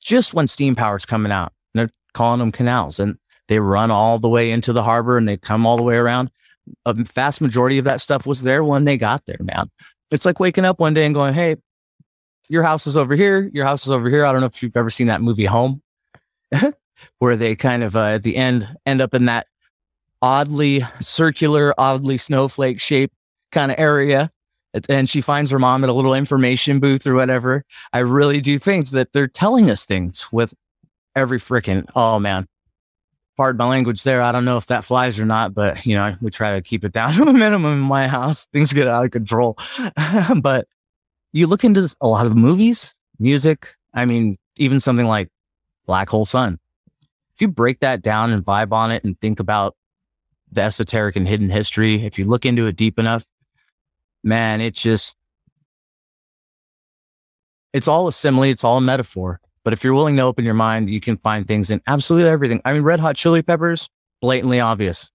just when steam power is coming out. They're calling them canals and they run all the way into the harbor and they come all the way around. A vast majority of that stuff was there when they got there, man. It's like waking up one day and going, Hey, your house is over here. Your house is over here. I don't know if you've ever seen that movie Home, where they kind of uh, at the end end up in that oddly circular, oddly snowflake shaped kind of area. And she finds her mom at a little information booth or whatever. I really do think that they're telling us things with every freaking, oh man, pardon my language there. I don't know if that flies or not, but you know, we try to keep it down to a minimum in my house. Things get out of control. but you look into this, a lot of movies, music. I mean, even something like Black Hole Sun. If you break that down and vibe on it and think about the esoteric and hidden history, if you look into it deep enough, man, it just, it's all a simile. It's all a metaphor. But if you're willing to open your mind, you can find things in absolutely everything. I mean, Red Hot Chili Peppers, blatantly obvious.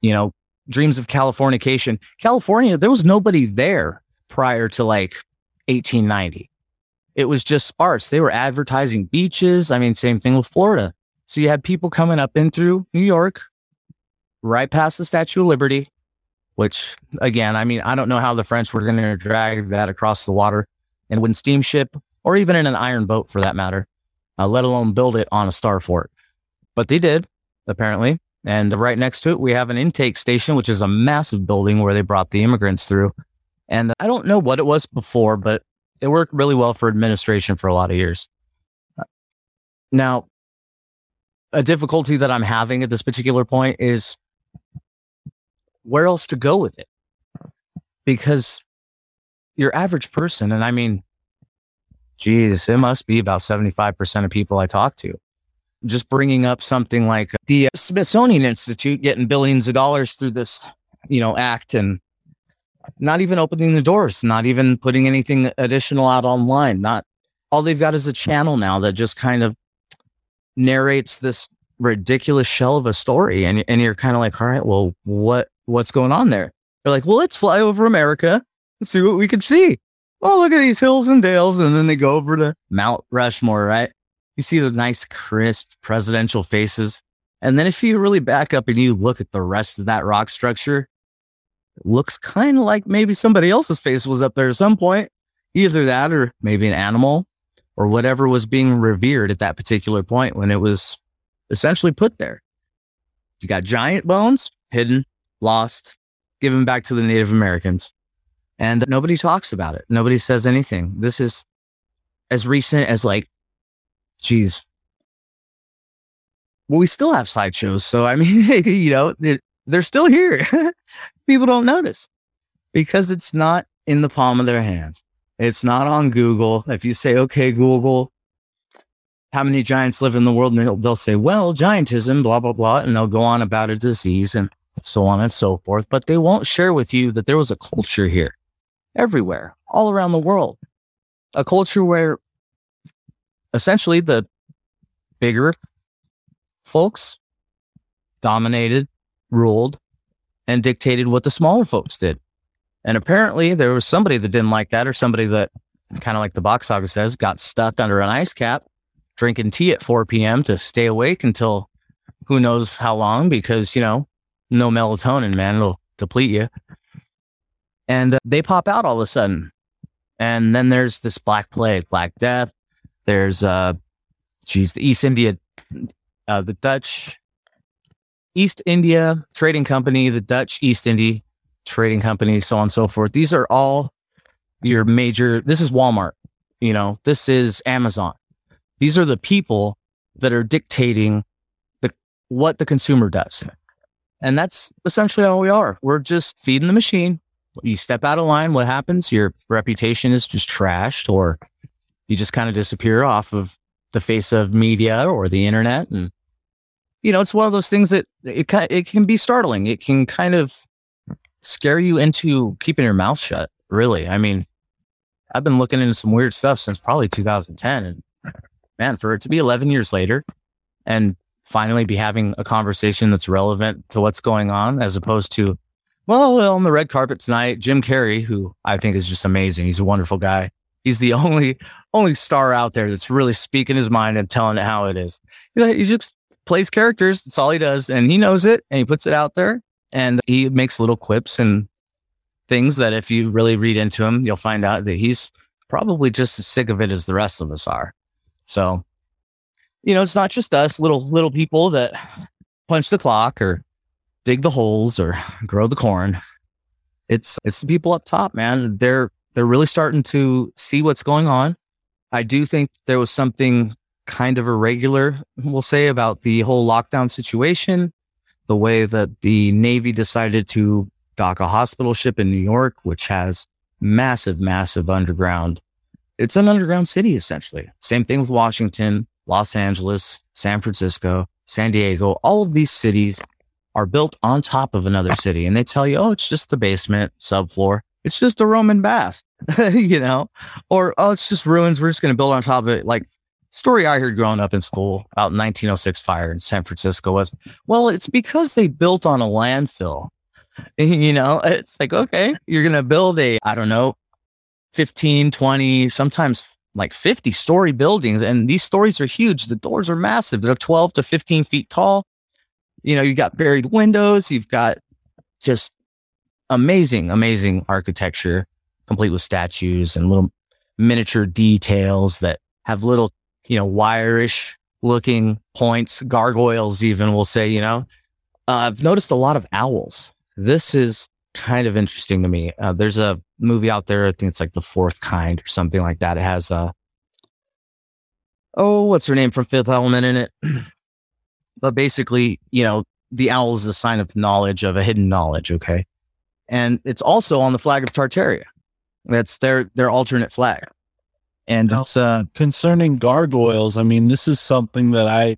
You know, dreams of Californication. California, there was nobody there prior to like 1890. It was just sparse. They were advertising beaches. I mean, same thing with Florida. So you had people coming up in through New York, right past the Statue of Liberty, which again, I mean, I don't know how the French were going to drag that across the water and when steamship or even in an iron boat for that matter, uh, let alone build it on a star fort. But they did, apparently. And right next to it, we have an intake station, which is a massive building where they brought the immigrants through. And I don't know what it was before, but it worked really well for administration for a lot of years. Now, a difficulty that I'm having at this particular point is where else to go with it? Because your average person, and I mean, geez, it must be about 75% of people I talk to. Just bringing up something like the uh, Smithsonian Institute getting billions of dollars through this, you know, act and not even opening the doors, not even putting anything additional out online. Not all they've got is a channel now that just kind of narrates this ridiculous shell of a story. And, and you're kind of like, all right, well, what, what's going on there? They're like, well, let's fly over America and see what we can see oh, look at these hills and dales. And then they go over to Mount Rushmore, right? You see the nice, crisp presidential faces. And then if you really back up and you look at the rest of that rock structure, it looks kind of like maybe somebody else's face was up there at some point. Either that or maybe an animal or whatever was being revered at that particular point when it was essentially put there. You got giant bones hidden, lost, given back to the Native Americans and nobody talks about it. Nobody says anything. This is as recent as like, geez. Well, we still have sideshows. So, I mean, you know, they're, they're still here. People don't notice. because it's not in the palm of their hands. It's not on Google. If you say, okay, Google, how many giants live in the world? And they'll, they'll say, well, giantism, blah, blah, blah. And they'll go on about a disease and so on and so forth. But they won't share with you that there was a culture here everywhere, all around the world. A culture where essentially the bigger folks dominated, ruled, and dictated what the smaller folks did. And apparently there was somebody that didn't like that, or somebody that, kind of like the box office says, got stuck under an ice cap, drinking tea at 4 p.m. to stay awake until who knows how long, because, you know, no melatonin, man, it'll deplete you. And uh, they pop out all of a sudden. And then there's this Black Plague, Black Death. There's, uh, geez, the East India, uh, the Dutch East India Trading Company, the Dutch East India Trading Company, so on and so forth. These are all your major, this is Walmart, you know, this is Amazon. These are the people that are dictating the what the consumer does. And that's essentially all we are. We're just feeding the machine. You step out of line, what happens? Your reputation is just trashed, or you just kind of disappear off of the face of media or the internet. And you know, it's one of those things that it it can be startling. It can kind of scare you into keeping your mouth shut. Really, I mean, I've been looking into some weird stuff since probably 2010, and man, for it to be 11 years later, and finally be having a conversation that's relevant to what's going on, as opposed to, well, on the red carpet tonight, Jim Carrey, who I think is just amazing. He's a wonderful guy. He's the only only star out there that's really speaking his mind and telling it how it is. He just plays characters. That's all he does. And he knows it and he puts it out there and he makes little quips and things that if you really read into him, you'll find out that he's probably just as sick of it as the rest of us are. So, you know, it's not just us little, little people that punch the clock or dig the holes or grow the corn. It's, it's the people up top, man. They're, they're really starting to see what's going on. I do think there was something kind of irregular, we'll say, about the whole lockdown situation, the way that the Navy decided to dock a hospital ship in New York, which has massive, massive underground. It's an underground city, essentially. Same thing with Washington, Los Angeles, San Francisco, San Diego. All of these cities are built on top of another city. And they tell you, oh, it's just the basement, subfloor. It's just a Roman bath, you know, or, oh, it's just ruins. We're just going to build on top of it. Like story I heard growing up in school about 1906 fire in San Francisco was, well, it's because they built on a landfill. You know, it's like, okay, you're going to build a, I don't know, 15, 20, sometimes like 50 story buildings. And these stories are huge. The doors are massive. They're 12 to 15 feet tall. You know, you got buried windows. You've got just amazing, amazing architecture, complete with statues and little miniature details that have little you know, wireish looking points, gargoyles, even we'll say, you know. Uh, I've noticed a lot of owls. This is kind of interesting to me. Uh, there's a movie out there, I think it's like The Fourth Kind or something like that. It has a, uh, oh, what's her name from Fifth Element in it? but basically, you know, the owl is a sign of knowledge, of a hidden knowledge, okay? And it's also on the flag of Tartaria. That's their their alternate flag. And now, it's uh, concerning gargoyles. I mean, this is something that I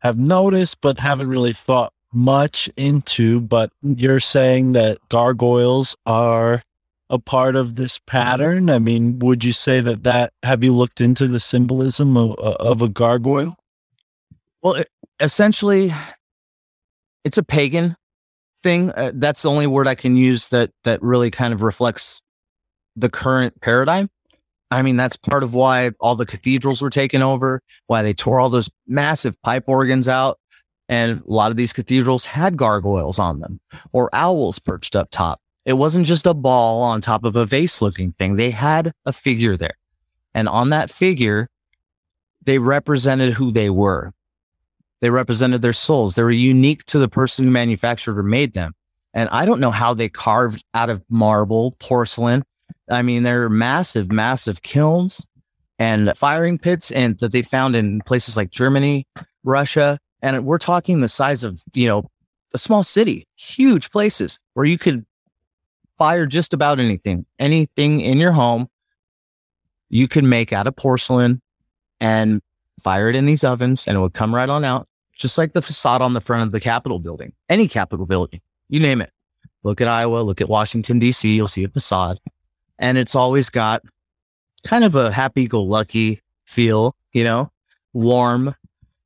have noticed, but haven't really thought much into. But you're saying that gargoyles are a part of this pattern. I mean, would you say that that have you looked into the symbolism of, of a gargoyle? Well, it, essentially, it's a pagan thing. Uh, that's the only word I can use that that really kind of reflects the current paradigm. I mean, that's part of why all the cathedrals were taken over, why they tore all those massive pipe organs out. And a lot of these cathedrals had gargoyles on them or owls perched up top. It wasn't just a ball on top of a vase looking thing. They had a figure there. And on that figure, they represented who they were. They represented their souls. They were unique to the person who manufactured or made them. And I don't know how they carved out of marble, porcelain, I mean, there are massive, massive kilns and firing pits and that they found in places like Germany, Russia. And we're talking the size of, you know, a small city, huge places where you could fire just about anything, anything in your home, you can make out of porcelain and fire it in these ovens and it would come right on out, just like the facade on the front of the Capitol building, any Capitol building, you name it. Look at Iowa, look at Washington, D.C., you'll see a facade. And it's always got kind of a happy go lucky feel, you know, warm,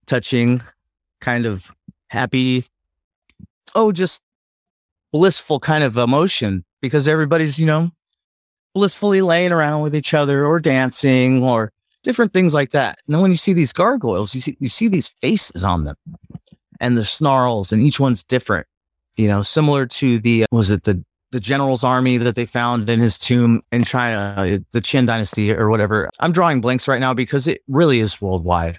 touching, kind of happy. Oh, just blissful kind of emotion because everybody's, you know, blissfully laying around with each other or dancing or different things like that. And then when you see these gargoyles, you see you see these faces on them and the snarls, and each one's different. You know, similar to the was it the the general's army that they found in his tomb in China, uh, the Qin dynasty or whatever. I'm drawing blanks right now because it really is worldwide.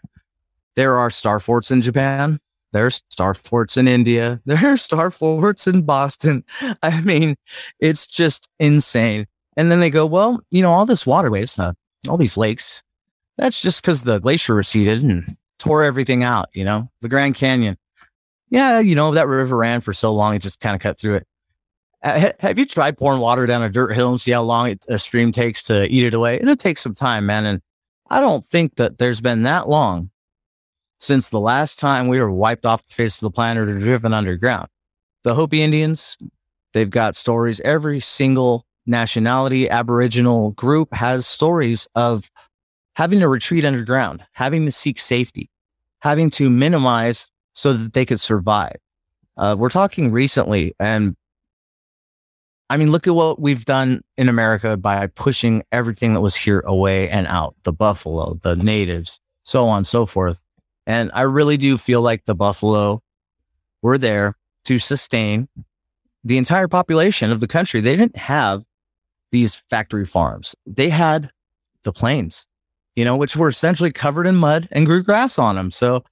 There are star forts in Japan. There's star forts in India. There are star forts in Boston. I mean, it's just insane. And then they go, well, you know, all this waterways, uh, all these lakes, that's just because the glacier receded and tore everything out, you know, the Grand Canyon. Yeah, you know, that river ran for so long, it just kind of cut through it. Uh, have you tried pouring water down a dirt hill and see how long it, a stream takes to eat it away? It'll take some time, man. And I don't think that there's been that long since the last time we were wiped off the face of the planet or driven underground. The Hopi Indians, they've got stories. Every single nationality, Aboriginal group has stories of having to retreat underground, having to seek safety, having to minimize so that they could survive. Uh, we're talking recently, and I mean, look at what we've done in America by pushing everything that was here away and out the buffalo, the natives, so on and so forth. And I really do feel like the buffalo were there to sustain the entire population of the country. They didn't have these factory farms, they had the plains, you know, which were essentially covered in mud and grew grass on them. So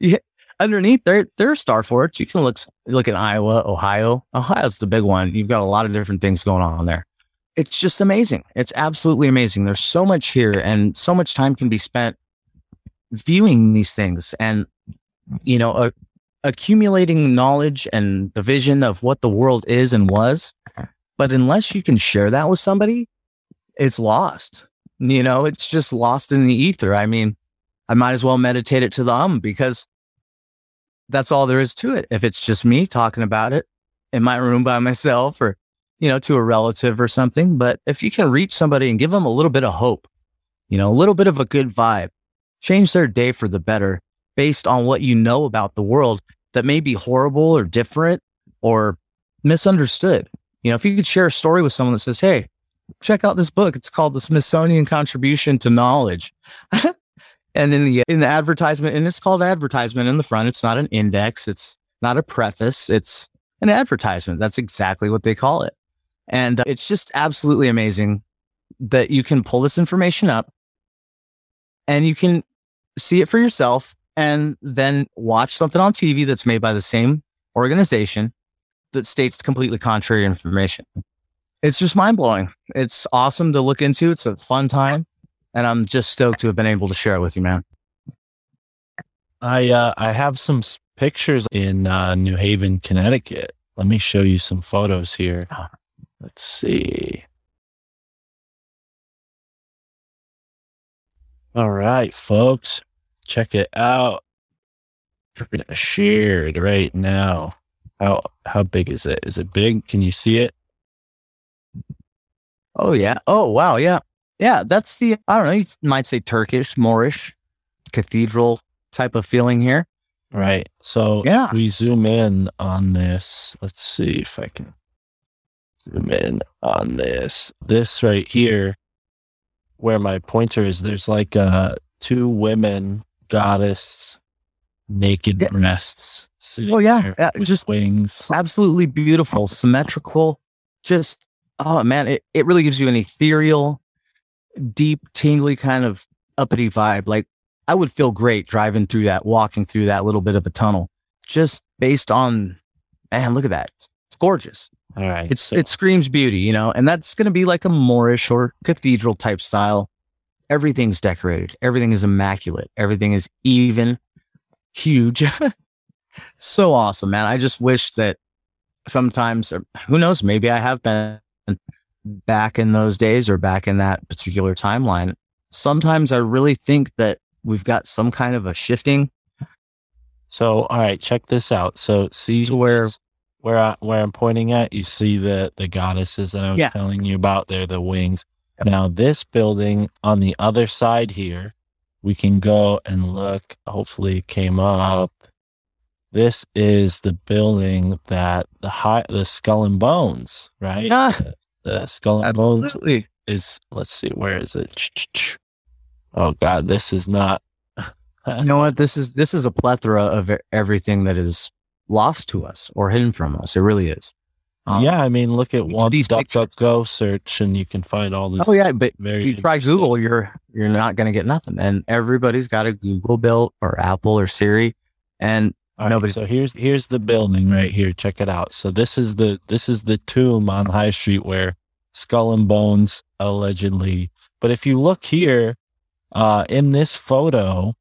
yeah, underneath there, there are star forts. You can look, look at Iowa, Ohio. Ohio's the big one. You've got a lot of different things going on there. It's just amazing. It's absolutely amazing. There's so much here and so much time can be spent viewing these things and, you know, accumulating knowledge and the vision of what the world is and was. But unless you can share that with somebody, it's lost. You know, it's just lost in the ether. I mean, I might as well meditate it to the um because that's all there is to it. If it's just me talking about it in my room by myself or, you know, to a relative or something. But if you can reach somebody and give them a little bit of hope, you know, a little bit of a good vibe, change their day for the better based on what you know about the world that may be horrible or different or misunderstood. You know, if you could share a story with someone that says, Hey, check out this book. It's called The Smithsonian Contribution to Knowledge. and in the in the advertisement, and it's called advertisement in the front. It's not an index, it's not a preface, it's an advertisement. That's exactly what they call it. And uh, it's just absolutely amazing that you can pull this information up and you can see it for yourself and then watch something on TV that's made by the same organization that states completely contrary information. It's just mind blowing. It's awesome to look into. It's a fun time. And I'm just stoked to have been able to share it with you, man. I uh, I have some pictures in uh, New Haven, Connecticut. Let me show you some photos here. Let's see. All right, folks, check it out. We're gonna share it right now. How how big is it? Is it big? Can you see it? Oh, yeah. Oh, wow. Yeah. Yeah. That's the, I don't know, you might say Turkish, Moorish cathedral type of feeling here. Right. So Yeah. we zoom in on this. Let's see if I can zoom in on this. This right here, where my pointer is, there's like uh two women goddess naked Yeah. breasts. Oh, yeah. Yeah, just- wings. absolutely beautiful, symmetrical. Just oh man, it, it really gives you an ethereal, deep, tingly kind of uppity vibe. Like I would feel great driving through that, walking through that little bit of a tunnel, just based on man, look at that. It's gorgeous. All right. It's so- it screams beauty, you know, and that's gonna be like a Moorish or cathedral type style. Everything's decorated, everything is immaculate, everything is even, huge. so awesome, man. I just wish that sometimes, or who knows, maybe I have been back in those days or back in that particular timeline, sometimes I really think that we've got some kind of a shifting So, all right, check this out. So, see where where I, where I'm pointing at, you see the the goddesses that I was Yeah. telling you about. They're the wings. Now, this building on the other side here, we can go and look. Hopefully, it came up. This is the building that the high the skull and bones, right? Yeah. The skull and bones absolutely is. Let's see, where is it? Oh God, this is not. you know what this is this is a plethora of everything that is lost to us or hidden from us it really is Um, yeah, I mean, look at one these go search, and you can find all this. oh yeah but if you try google you're you're not going to get nothing and everybody's got a google built or apple or siri and All right, Nobody- so here's here's the building right here. Check it out. So this is the this is the tomb on High Street where Skull and Bones allegedly. But if you look here, uh, in this photo,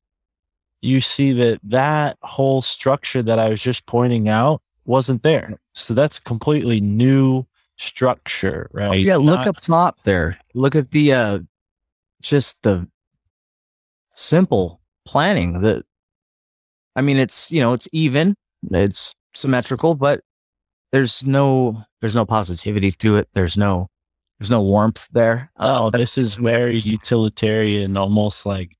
you see that that whole structure that I was just pointing out wasn't there. So that's a completely new structure, right? yeah look Not- up top there look at the uh just the simple planning the i mean it's you know it's even it's symmetrical but there's no there's no positivity to it there's no there's no warmth there Oh, this is very utilitarian, almost like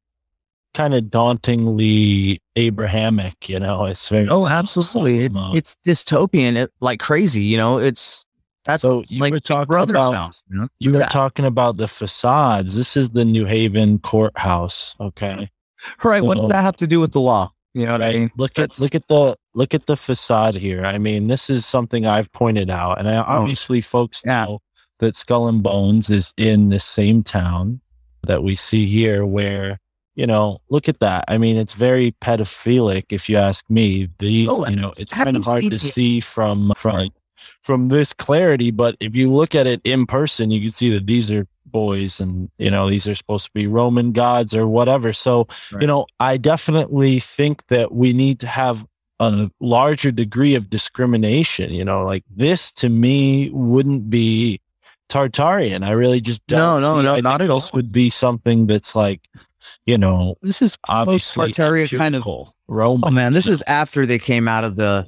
kind of dauntingly Abrahamic. You know, it's very. oh absolutely it's, it's dystopian it like crazy you know it's that's So you like were talking brother's about- house you know? you were Yeah. talking about the facades. This is the New Haven courthouse. Okay, right what does that have to do with the law you know what i mean Look at look at the look at the facade here. I mean, this is something I've pointed out, and I, oh. obviously, folks Yeah. know that Skull and Bones is in the same town that we see here, where you know, look at that. I mean, it's very pedophilic, if you ask me. The Oh, you know, it's kind of hard to the- see from from from this clarity, but if you look at it in person, you can see that these are boys, and you know, these are supposed to be Roman gods or whatever. So, Right. you know, I definitely think that we need to have a larger degree of discrimination. You know, like this to me wouldn't be Tartarian. I really just don't. No, no, no, not at all. This would be something that's like, you know, this is obviously Tartarian kind of Roman. Oh man, this is after they came out of the,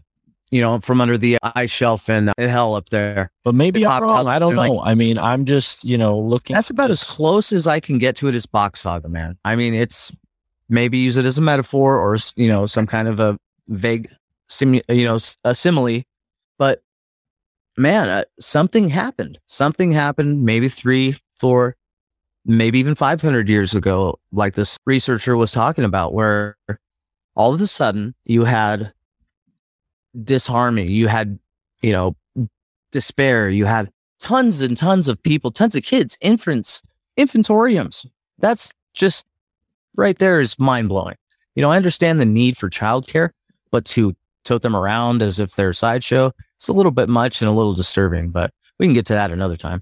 you know, from under the ice shelf in, in hell up there. but maybe I'm wrong. I don't know. like- I mean, I'm just you know looking. That's about as close as I can get to it as Box Saga, man. I mean, it's maybe use it as a metaphor or you know some kind of a vague, simu- you know, a simile, but man, uh, something happened. Something happened. Maybe three, four, maybe even five hundred years ago, like this researcher was talking about, where all of a sudden you had disharmony, you had, you know, despair, you had tons and tons of people, tons of kids, infants, infantoriums. That's just right there is mind blowing. You know, I understand the need for childcare, but to tote them around as if they're a sideshow, it's a little bit much and a little disturbing, but we can get to that another time.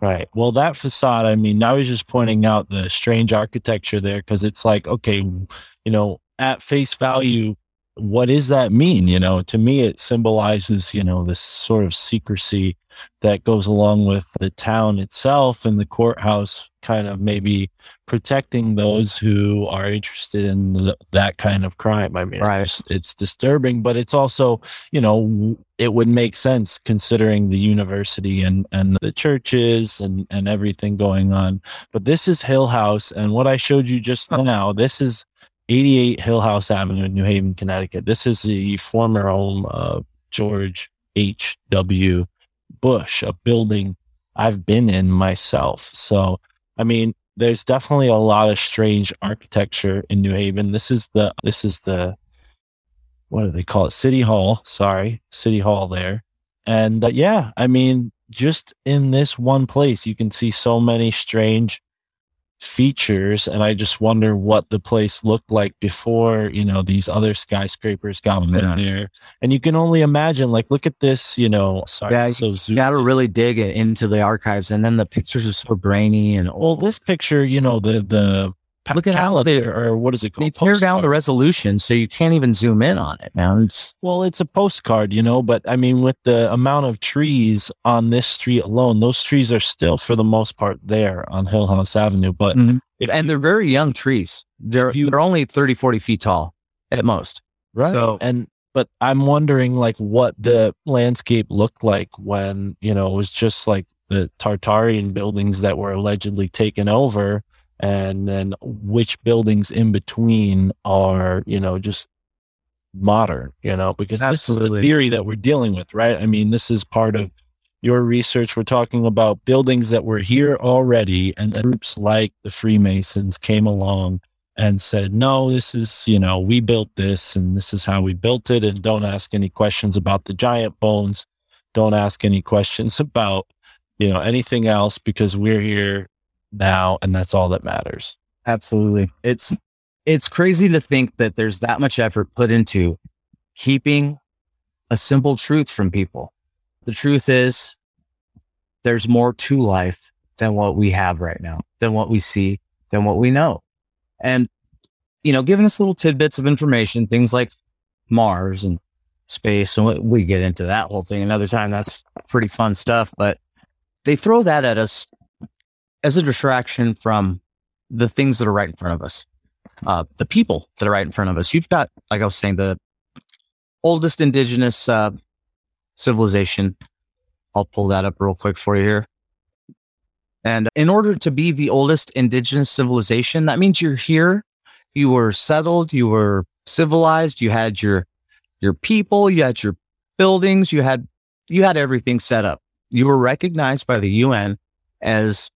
Right. Well, that facade, I mean, I was just pointing out the strange architecture there because it's like, okay, you know, at face value, what does that mean? You know, to me, it symbolizes, you know, this sort of secrecy that goes along with the town itself and the courthouse kind of maybe protecting those who are interested in th- that kind of crime. I mean, Right. it's, it's disturbing, but it's also, you know, it would make sense considering the university and, and the churches and, and everything going on. But this is Hill House. And what I showed you just now, this is 88 Hill House Avenue in New Haven, Connecticut. This is the former home of George H.W. Bush, a building I've been in myself. So, I mean, there's definitely a lot of strange architecture in New Haven. This is the, this is the, what do they call it? City Hall. Sorry, City Hall there. And uh, yeah, I mean, just in this one place, you can see so many strange features. And I just wonder what the place looked like before, you know, these other skyscrapers got Yeah. there. And you can only imagine, like, look at this, you know, sorry, Yeah, so You got to really dig it into the archives, and then the pictures are so grainy and well, this picture, you know, the the Look at how they- or what is it called? They tear down the resolution so you can't even zoom in on it, man. It's Well, it's a postcard, you know, but I mean, with the amount of trees on this street alone, those trees are still, for the most part, there on Hill House Avenue. But Mhm. if and they're very young trees. They're you- they're only 30, 40 feet tall at most. right, So- and but I'm wondering, like, what the landscape looked like when you know it was just like the Tartarian buildings that were allegedly taken over, and then which buildings in between are, you know, just modern, you know, because this is the theory that we're dealing with, right? I mean, this is part of your research. We're talking about buildings that were here already, and groups like the Freemasons came along and said, no, this is, you know, we built this and this is how we built it. And don't ask any questions about the giant bones. Don't ask any questions about, you know, anything else because we're here now and that's all that matters. Absolutely. It's it's crazy to think that there's that much effort put into keeping a simple truth from people. The truth is there's more to life than what we have right now, than what we see, than what we know. And you know, giving us little tidbits of information, things like Mars and space, and we- we get into that whole thing another time. That's pretty fun stuff, but they throw that at us as a distraction from the things that are right in front of us, uh, the people that are right in front of us. You've got, like I was saying, the oldest indigenous uh, civilization. I'll pull that up real quick for you here. And in order to be the oldest indigenous civilization, that means you're here, you were settled, you were civilized, you had your your people, you had your buildings, you had you had everything set up. You were recognized by the UN as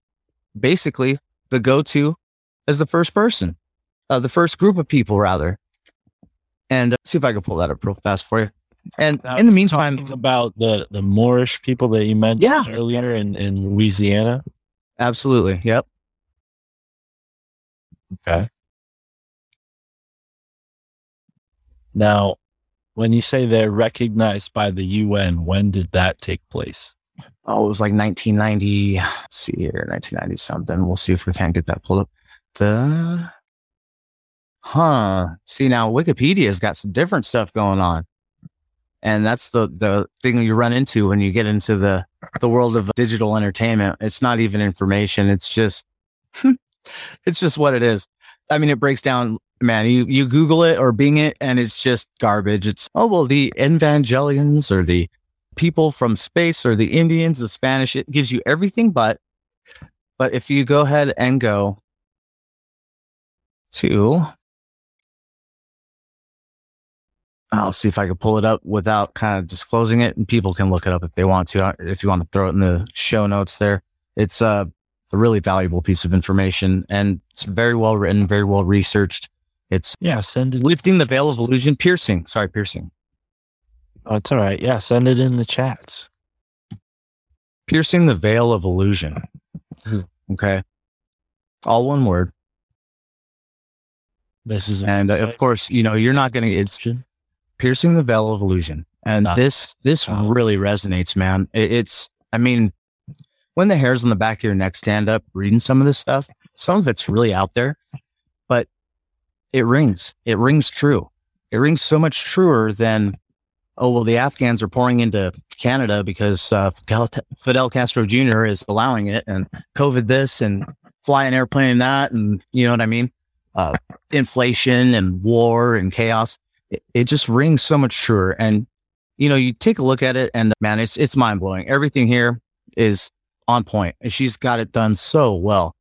basically the go-to as the first person, uh, the first group of people, rather. And uh, see if I can pull that up real fast for you. And Now, in the meantime, about the, the Moorish people that you mentioned Yeah. earlier in, in Louisiana. absolutely, yep. Okay. Now, when you say they're recognized by the UN, when did that take place? Oh, it was like 1990. Let's see here, 1990 something. We'll see if we can't get that pulled up. The huh? See now, Wikipedia's got some different stuff going on, and that's the the thing you run into when you get into the the world of digital entertainment. It's not even information. It's just it's just what it is. I mean, it breaks down. Man, you you Google it or Bing it, and it's just garbage. It's oh well, the Evangelions or the people from space or the Indians, the Spanish. It gives you everything but. But if you go ahead and go to, I'll see if I can pull it up without kind of disclosing it, and people can look it up if they want to. uh, If you want to throw it in the show notes, there, it's uh, a really valuable piece of information, and it's very well written, very well researched. It's Yeah, send it. lifting the veil of illusion, piercing. Sorry, piercing. Oh, it's all right. Yeah, send it in the chats. piercing the veil of illusion. Hmm. Okay. All one word. This is And uh, of course, you know, you're not going to, it's piercing the veil of illusion. And Ah. this, this Ah. really resonates, man. It, it's, I mean, when the hairs on the back of your neck stand up reading some of this stuff, some of it's really out there, but it rings. It rings true. It rings so much truer than, oh, well, the Afghans are pouring into Canada because uh, Fidel, Castro Jr. is allowing it and COVID this and fly an airplane that. And you know what I mean? Uh, inflation and war and chaos. It, it just rings so much truer. And, you know, you take a look at it and man, it's, it's mind blowing. Everything here is on point and she's got it done so well.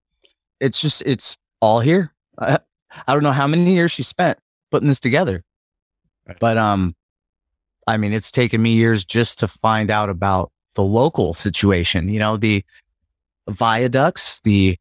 It's just, it's all here. I, I don't know how many years she spent putting this together, but, um, I mean, it's taken me years just to find out about the local situation, you know, the viaducts, the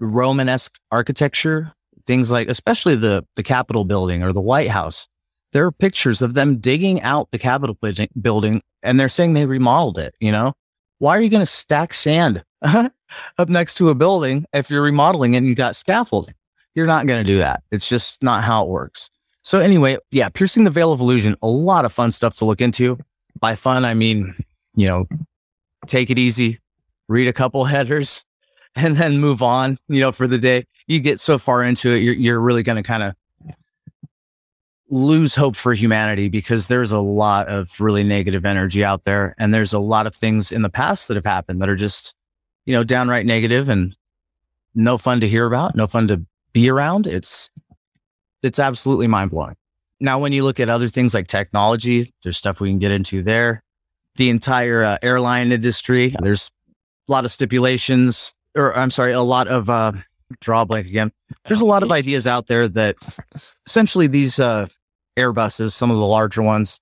Romanesque architecture, things like, especially the, the Capitol building or the White House. There are pictures of them digging out the Capitol building- and they're saying they remodeled it, you know? Why are you going to stack sand up next to a building if you're remodeling it and you got scaffolding? You're not going to do that. It's just not how it works. So anyway, yeah, piercing the veil of illusion, a lot of fun stuff to look into. By fun, I mean, you know, take it easy, read a couple headers, and then move on, you know, for the day. You get so far into it, you're, you're really going to kind of lose hope for humanity because there's a lot of really negative energy out there. And there's a lot of things in the past that have happened that are just, you know, downright negative and no fun to hear about, no fun to be around. It's, it's absolutely mind blowing. Now, when you look at other things like technology, there's stuff we can get into there. The entire uh, airline industry, there's a lot of stipulations, or I'm sorry, a lot of uh, draw blank again. There's a lot of ideas out there that essentially these uh, Airbuses, some of the larger ones,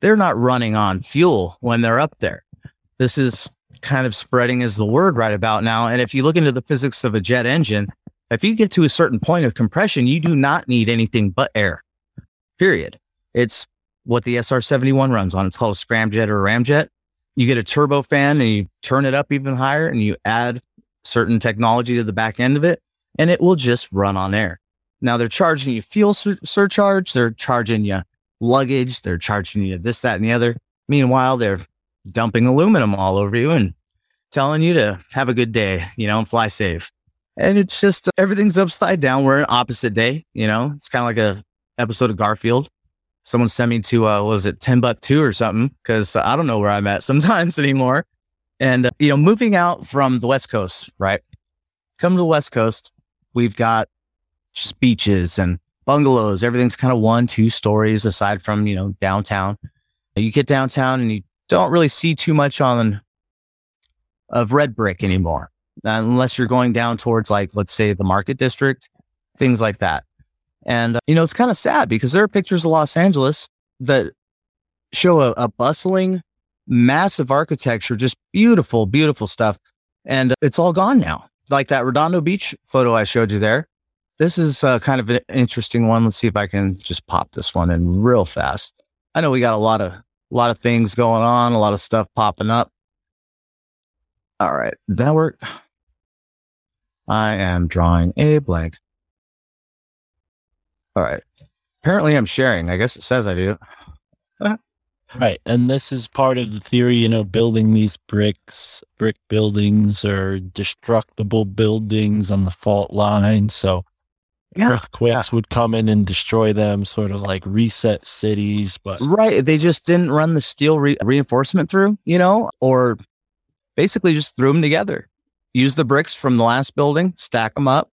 they're not running on fuel when they're up there. This is kind of spreading as the word right about now. And if you look into the physics of a jet engine, if you get to a certain point of compression, you do not need anything but air. Period. It's what the SR 71 runs on. It's called a scramjet or a ramjet. You get a turbo fan and you turn it up even higher and you add certain technology to the back end of it, and it will just run on air. Now they're charging you fuel sur- surcharge, they're charging you luggage, they're charging you this, that, and the other. Meanwhile, they're dumping aluminum all over you and telling you to have a good day, you know, and fly safe. And it's just uh, everything's upside down. We're an opposite day, you know. It's kind of like a episode of Garfield. Someone sent me to uh, was it Timbuktu or something because I don't know where I'm at sometimes anymore. And uh, you know, moving out from the West Coast, right? Come to the West Coast, we've got just beaches and bungalows. Everything's kind of one, two stories aside from you know downtown. You get downtown and you don't really see too much on of red brick anymore, unless you're going down towards like let's say the Market District, things like that. And uh, you know, it's kind of sad because there are pictures of Los Angeles that show a, a bustling, massive architecture, just beautiful, beautiful stuff, and it's all gone now. Like that Redondo Beach photo I showed you there. This is uh, kind of an interesting one. Let's see if I can just pop this one in real fast. I know we got a lot of a lot of things going on, a lot of stuff popping up. All right, that work? I am drawing a blank. All right. Apparently, I'm sharing. I guess it says I do. Right. And this is part of the theory, you know, building these bricks, brick buildings or destructible buildings on the fault line. So earthquakes would come in and destroy them, sort of like reset cities. But Right. They just didn't run the steel re- reinforcement through, you know, or basically just threw them together. Use the bricks from the last building, stack them up,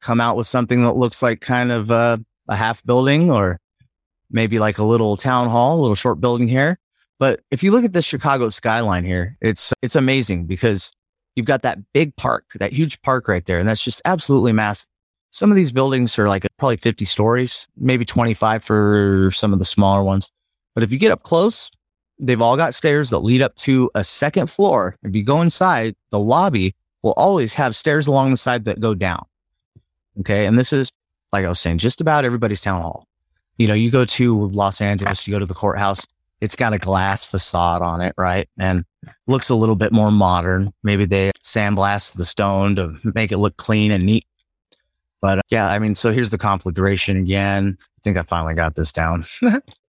come out with something that looks like kind of uh, a half building or maybe like a little town hall, a little short building here. But if you look at the Chicago skyline here, it's it's amazing because you've got that big park, that huge park right there, and that's just absolutely massive. Some of these buildings are like probably 50 stories, maybe 25 for some of the smaller ones. But if you get up close, they've all got stairs that lead up to a second floor. If you go inside, the lobby will always have stairs along the side that go down. Okay. And this is, like I was saying, just about everybody's town hall. You know, you go to Los Angeles, you go to the courthouse, it's got a glass facade on it, right? And looks a little bit more modern. Maybe they sandblast the stone to make it look clean and neat. But uh, yeah, I mean, so here's the conflagration again. I think I finally got this down.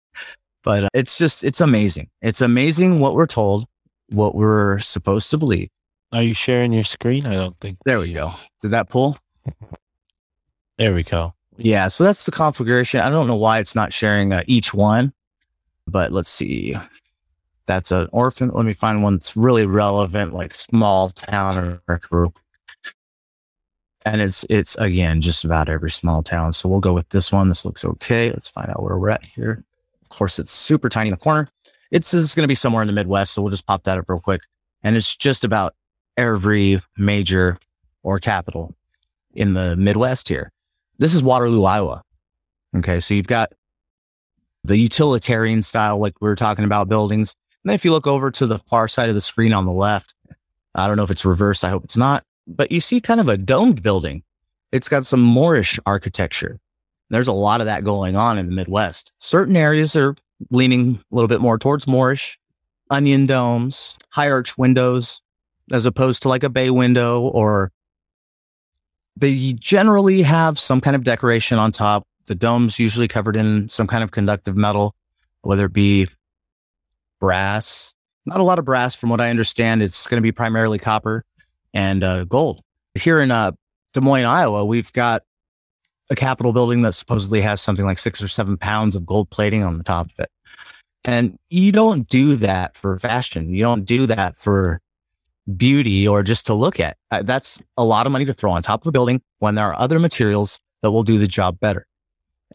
but uh, it's just, it's amazing. It's amazing what we're told, what we're supposed to believe. are you sharing your screen? I don't think. There we go. Did that pull? There we go. Yeah. So that's the configuration. I don't know why it's not sharing uh, each one, but let's see. That's an orphan. Let me find one that's really relevant, like small town or group. And it's it's again just about every small town. So we'll go with this one. This looks okay. Let's find out where we're at here. Of course, it's super tiny in the corner. It's, it's going to be somewhere in the Midwest. So we'll just pop that up real quick. And it's just about every major or capital in the Midwest here. This is Waterloo, Iowa. Okay. So you've got the utilitarian style, like we were talking about buildings. And then if you look over to the far side of the screen on the left, I don't know if it's reversed. I hope it's not, but you see kind of a domed building. It's got some Moorish architecture. There's a lot of that going on in the Midwest. Certain areas are leaning a little bit more towards Moorish, onion domes, high arch windows, as opposed to like a bay window or they generally have some kind of decoration on top. The dome's usually covered in some kind of conductive metal, whether it be brass. Not a lot of brass, from what I understand. It's going to be primarily copper, and uh, gold. Here in uh, Des Moines, Iowa, we've got a Capitol building that supposedly has something like six or seven pounds of gold plating on the top of it. And you don't do that for fashion. You don't do that for beauty or just to look at. Uh, That's a lot of money to throw on top of a building when there are other materials that will do the job better.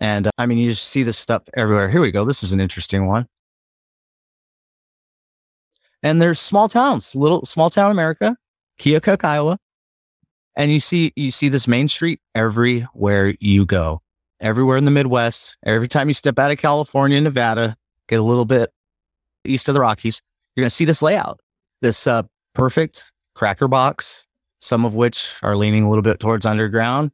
And uh, I mean, you just see this stuff everywhere. Here we go. This is an interesting one. And there's small towns, little small town America, Keokuk, Iowa. And you see, you see this main street everywhere you go, everywhere in the Midwest. Every time you step out of California, Nevada, get a little bit east of the Rockies, you're going to see this layout, this uh, perfect cracker box, some of which are leaning a little bit towards underground.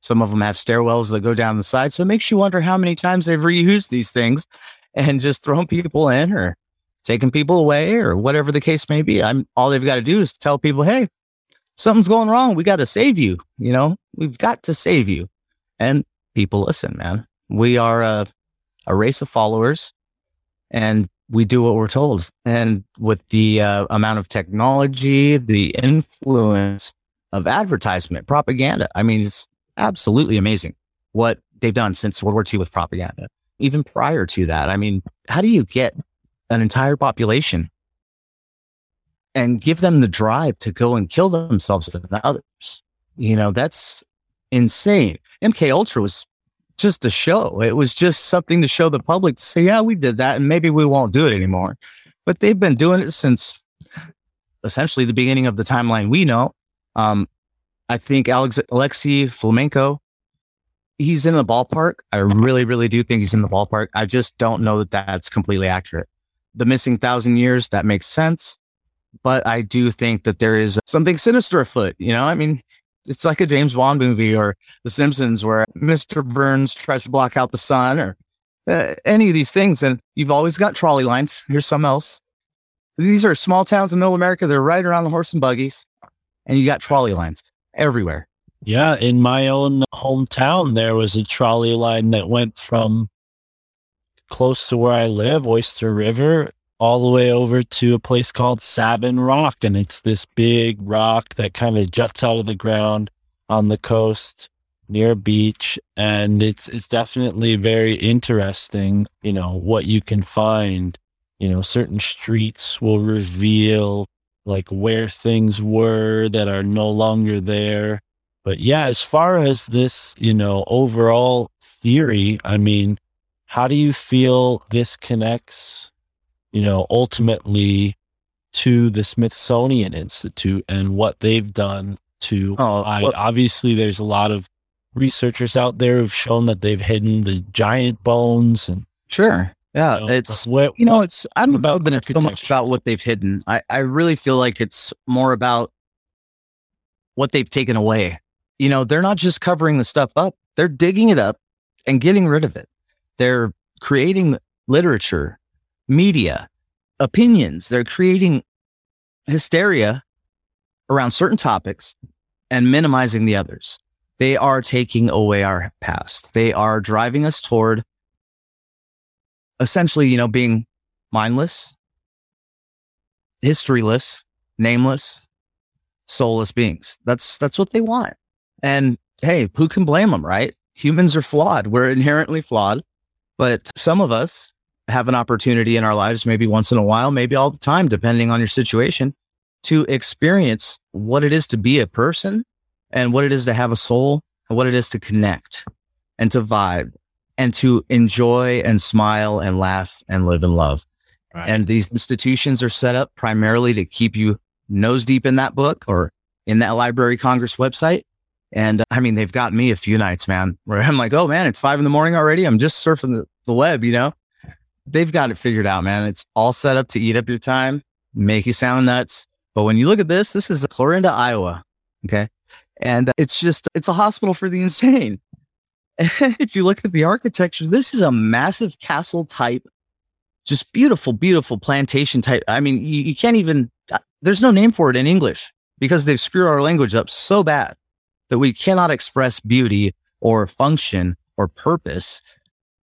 Some of them have stairwells that go down the side. So it makes you wonder how many times they've reused these things and just thrown people in or taking people away or whatever the case may be. I'm all they've got to do is tell people, hey, something's going wrong. We got to save you. You know, we've got to save you. And people listen, man. We are a, a race of followers and we do what we're told. And with the uh, amount of technology, the influence of advertisement, propaganda, I mean, it's absolutely amazing what they've done since World War II with propaganda. Even prior to that, I mean, how do you get an entire population and give them the drive to go and kill themselves and others? You know, that's insane. MK Ultra was just a show. It was just something to show the public to say, yeah, we did that and maybe we won't do it anymore. But they've been doing it since essentially the beginning of the timeline we know. Um, I think Alex Flamenco, he's in the ballpark. I really, really do think he's in the ballpark. I just don't know that that's completely accurate. The missing thousand years, that makes sense. But I do think that there is something sinister afoot. You know, I mean, it's like a James Bond movie or The Simpsons where Mr. Burns tries to block out the sun or uh, any of these things. And you've always got trolley lines. Here's some else. These are small towns in middle America. They're right around the horse and buggies. And you got trolley lines everywhere. Yeah, in my own hometown, there was a trolley line that went from close to where I live, Oyster River, all the way over to a place called Savin Rock. And it's this big rock that kind of juts out of the ground on the coast near a beach. And it's it's definitely very interesting, you know, what you can find. You know, certain streets will reveal like where things were that are no longer there. But yeah, as far as this, you know, overall theory, I mean, how do you feel this connects, you know, ultimately to the Smithsonian Institute and what they've done to Oh, I, well- obviously there's a lot of researchers out there who've shown that they've hidden the giant bones and Sure. Yeah. you know, it's, what you know, it's, I don't know About it's so much about what they've hidden. I, I really feel like it's more about what they've taken away. You know, they're not just covering the stuff up, they're digging it up and getting rid of it. They're creating literature, media, opinions. They're creating hysteria around certain topics and minimizing the others. They are taking away our past. They are driving us toward essentially, you know, being mindless, historyless, nameless, soulless beings. That's that's what they want. And hey, who can blame them, right? Humans are flawed. We're inherently flawed, but some of us have an opportunity in our lives, maybe once in a while, maybe all the time, depending on your situation, to experience what it is to be a person and what it is to have a soul and what it is to connect and to vibe and to enjoy and smile and laugh and live and love. Right. And these institutions are set up primarily to keep you nose deep in that book or in that Library Congress website. And uh, I mean, they've got me a few nights, man, where I'm like, oh man, it's five in the morning already. I'm just surfing the, the web, you know? They've got it figured out, man. It's all set up to eat up your time, make you sound nuts. But when you look at this, this is Clarinda, Iowa. Okay. And uh, it's just, it's a hospital for the insane. if you look at the architecture, this is a massive castle type, just beautiful, beautiful plantation type. I mean, you, you can't even, uh, there's no name for it in English because they've screwed our language up so bad that we cannot express beauty or function or purpose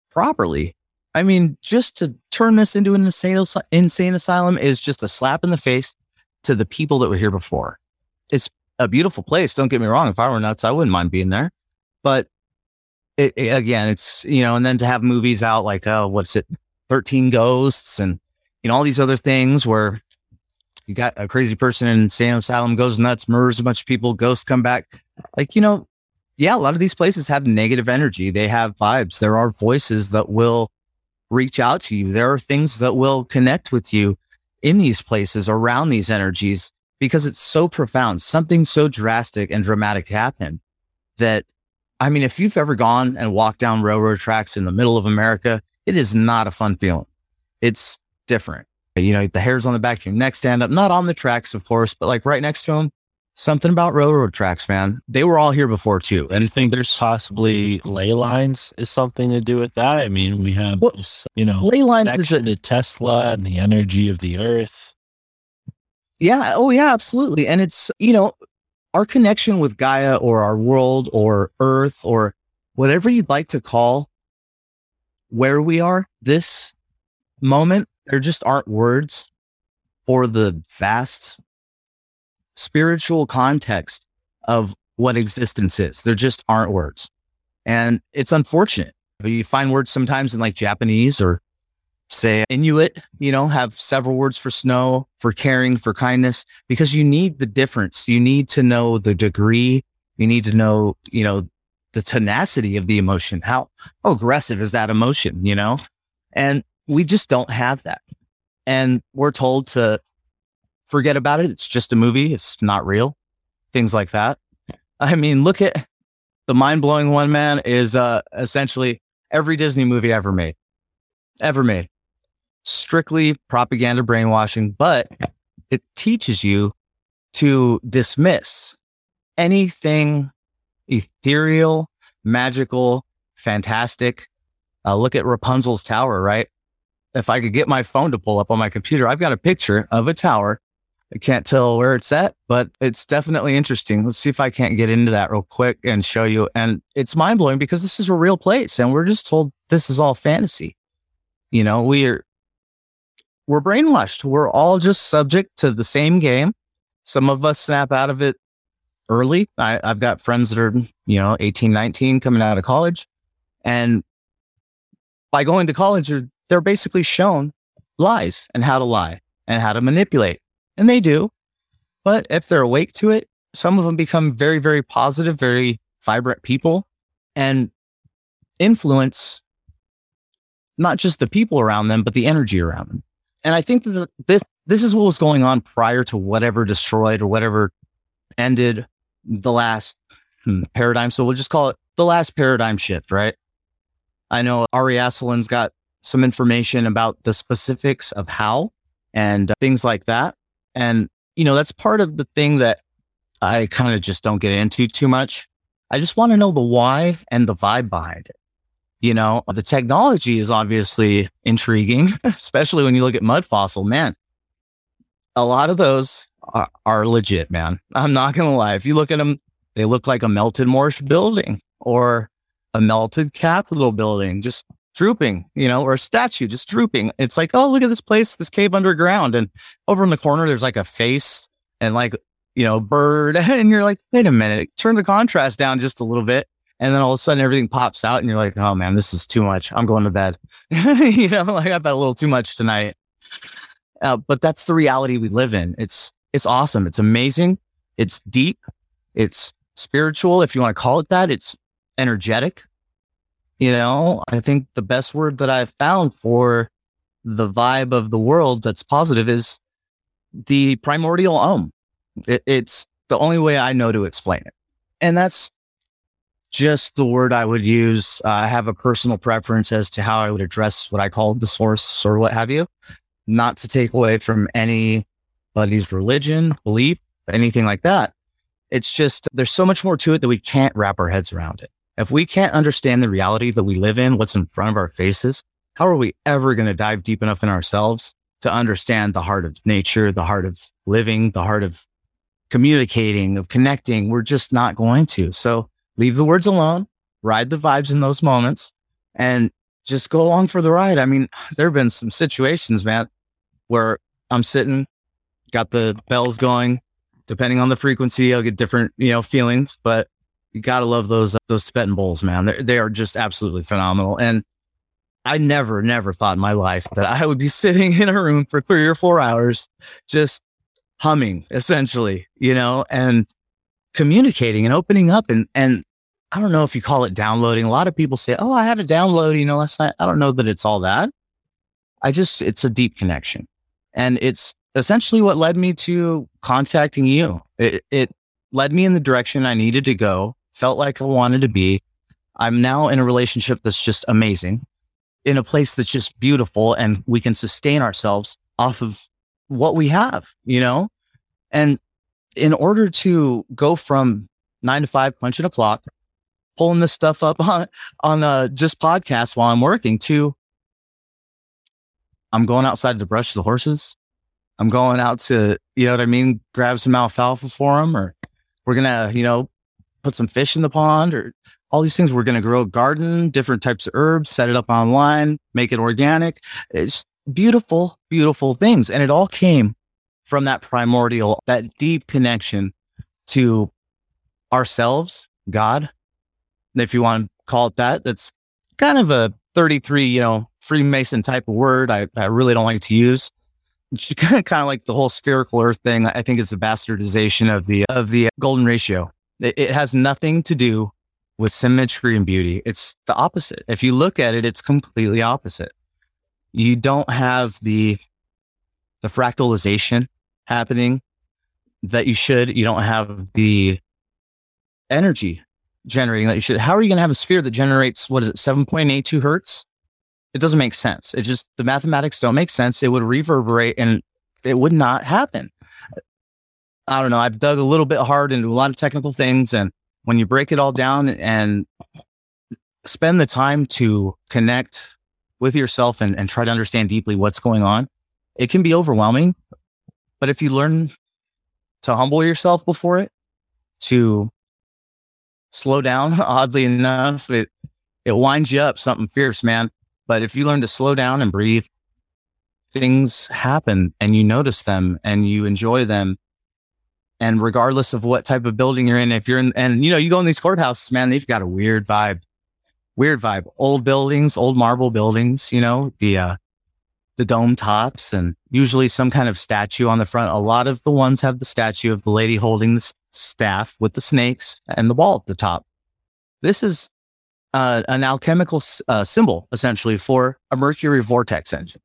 properly. I mean, just to turn this into an insane, insane asylum is just a slap in the face to the people that were here before. it's a beautiful place. Don't get me wrong. If I were nuts, I wouldn't mind being there. But it, it- again, it's, you know, and then to have movies out like, oh, what's it? 13 Ghosts and, you know, all these other things where you got a crazy person in Sam Asylum goes nuts, murders a bunch of people, ghosts come back. Like, you know, yeah, a lot of these places have negative energy. They have vibes. There are voices that will reach out to you. There are things that will connect with you in these places around these energies because it's so profound. Something so drastic and dramatic happened that, I mean, if you've ever gone and walked down railroad tracks in the middle of America, it is not a fun feeling. It's different. You know, the hairs on the back of your neck stand up, not on the tracks, of course, but like right next to them. Something about railroad tracks, man. They were all here before too. And I think there's possibly ley lines is something to do with that. I mean, we have Well, this, you know, Ley lines is a, to Tesla and the energy of the earth. Yeah. Oh, yeah, absolutely. And it's, you know, our connection with Gaia or our world or Earth or whatever you'd like to call where we are this moment, there just aren't words for the vast spiritual context of what existence is. There just aren't words. And it's unfortunate. You find words sometimes in like Japanese or say Inuit, you know, have several words for snow, for caring, for kindness, because you need the difference. You need to know the degree. You need to know, you know, the tenacity of the emotion. How, aggressive is that emotion, you know? And we just don't have that. And we're told to forget about it. It's just a movie. It's not real. Things like that. I mean, look at the mind blowing one, man, is uh, essentially every Disney movie ever made, ever made strictly propaganda brainwashing, but it teaches you to dismiss anything ethereal, magical, fantastic. Uh, look at Rapunzel's tower, right? If I could get my phone to pull up on my computer, I've got a picture of a tower. I can't tell where it's at, but it's definitely interesting. Let's see if I can't get into that real quick and show you. And it's mind blowing because this is a real place and we're just told this is all fantasy. You know, we are we're brainwashed. We're all just subject to the same game. Some of us snap out of it early. I, I've got friends that are, you know, 18, 19 coming out of college. And by going to college, they're, they're basically shown lies and how to lie and how to manipulate. And they do. But if they're awake to it, some of them become very, very positive, very vibrant people and influence not just the people around them, but the energy around them. And I think that this this is what was going on prior to whatever destroyed or whatever ended the last hmm, paradigm. So we'll just call it the last paradigm shift, right? I know Ari Asalin's got some information about the specifics of how and things like that. And, you know, that's part of the thing that I kind of just don't get into too much. I just want to know the why and the vibe behind it. You know, the technology is obviously intriguing, especially when you look at mud fossil. Man, a lot of those are, are legit, man. I'm not going to lie. If you look at them, they look like a melted Morse building or a melted Capitol building, just drooping, you know, or a statue just drooping. It's like, oh, look at this place, this cave underground. And over in the corner, there's like a face and like, you know, bird. And you're like, wait a minute, turn the contrast down just a little bit. And then all of a sudden everything pops out and you're like, oh man, this is too much. I'm going to bed. you know, like I've had a little too much tonight. Uh, but that's the reality we live in. It's, it's awesome. It's amazing. It's deep. It's spiritual. If you want to call it that, it's energetic. You know, I think the best word that I've found for the vibe of the world that's positive is the primordial om. It, it's the only way I know to explain it. And that's just the word I would use. Uh, I have a personal preference as to how I would address what I call the source or what have you, not to take away from anybody's religion, belief, anything like that. It's just there's so much more to it that we can't wrap our heads around it. If we can't understand the reality that we live in, what's in front of our faces, how are we ever going to dive deep enough in ourselves to understand the heart of nature, the heart of living, the heart of communicating, of connecting? We're just not going to. So leave the words alone, ride the vibes in those moments and just go along for the ride. I mean, there have been some situations, man, where I'm sitting, got the bells going, depending on the frequency, I'll get different, you know, feelings, but you gotta love those, uh, those Tibetan bowls, man. They're, they are just absolutely phenomenal. And I never, never thought in my life that I would be sitting in a room for three or four hours, just humming essentially, you know, and communicating and opening up. And, and I don't know if you call it downloading. A lot of people say, Oh, I had a download, you know, last night. I don't know that it's all that. I just, it's a deep connection. And it's essentially what led me to contacting you. It, it led me in the direction I needed to go, felt like I wanted to be. I'm now in a relationship that's just amazing, in a place that's just beautiful, and we can sustain ourselves off of what we have, you know? And in order to go from nine to five, punching a clock, pulling this stuff up on, on uh, just podcasts while I'm working to I'm going outside to brush the horses. I'm going out to, you know what I mean, grab some alfalfa for them, or we're going to, you know, put some fish in the pond or all these things. We're going to grow a garden, different types of herbs, set it up online, make it organic. It's beautiful, beautiful things. And it all came from that primordial, that deep connection to ourselves, God. If you want to call it that, that's kind of a 33, you know, Freemason type of word. I, I really don't like to use. It's kind of, kind of like the whole spherical earth thing. I think it's a bastardization of the, of the golden ratio. It, it has nothing to do with symmetry and beauty. It's the opposite. If you look at it, it's completely opposite. You don't have the, the fractalization happening that you should. You don't have the energy generating that you should. How are you going to have a sphere that generates, what is it, 7.82 hertz? It doesn't make sense. It just, the mathematics don't make sense. It would reverberate and it would not happen. I don't know. I've dug a little bit hard into a lot of technical things. And when you break it all down and spend the time to connect with yourself and, and try to understand deeply what's going on, it can be overwhelming. But if you learn to humble yourself before it, to slow down, oddly enough, it, it winds you up something fierce, man. But if you learn to slow down and breathe, things happen and you notice them and you enjoy them. And regardless of what type of building you're in, if you're in, and you know, you go in these courthouses, man, they've got a weird vibe, weird vibe. Old buildings, old marble buildings, you know, the, uh, the dome tops and usually some kind of statue on the front. A lot of the ones have the statue of the lady holding the staff with the snakes and the ball at the top. This is uh, an alchemical uh, symbol essentially for a mercury vortex engine.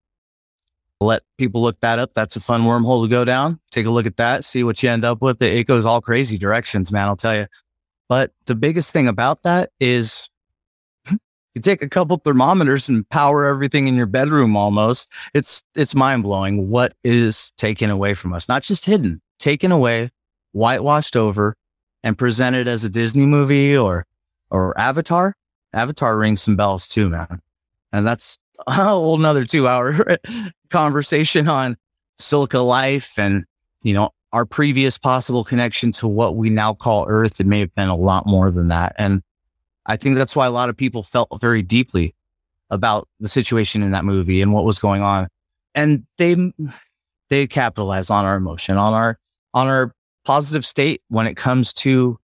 Let people look that up. That's a fun wormhole to go down. Take a look at that, see what you end up with. It goes all crazy directions, man. I'll tell you. But the biggest thing about that is you take a couple thermometers and power everything in your bedroom almost. It's it's mind blowing what is taken away from us. Not just hidden, taken away, whitewashed over, and presented as a Disney movie or or Avatar. Avatar rings some bells too, man. And that's a whole another two hour conversation on Silica life and, you know, our previous possible connection to what we now call Earth. It may have been a lot more than that. And I think that's why a lot of people felt very deeply about the situation in that movie and what was going on. And they, they capitalize on our emotion, on our, on our positive state when it comes to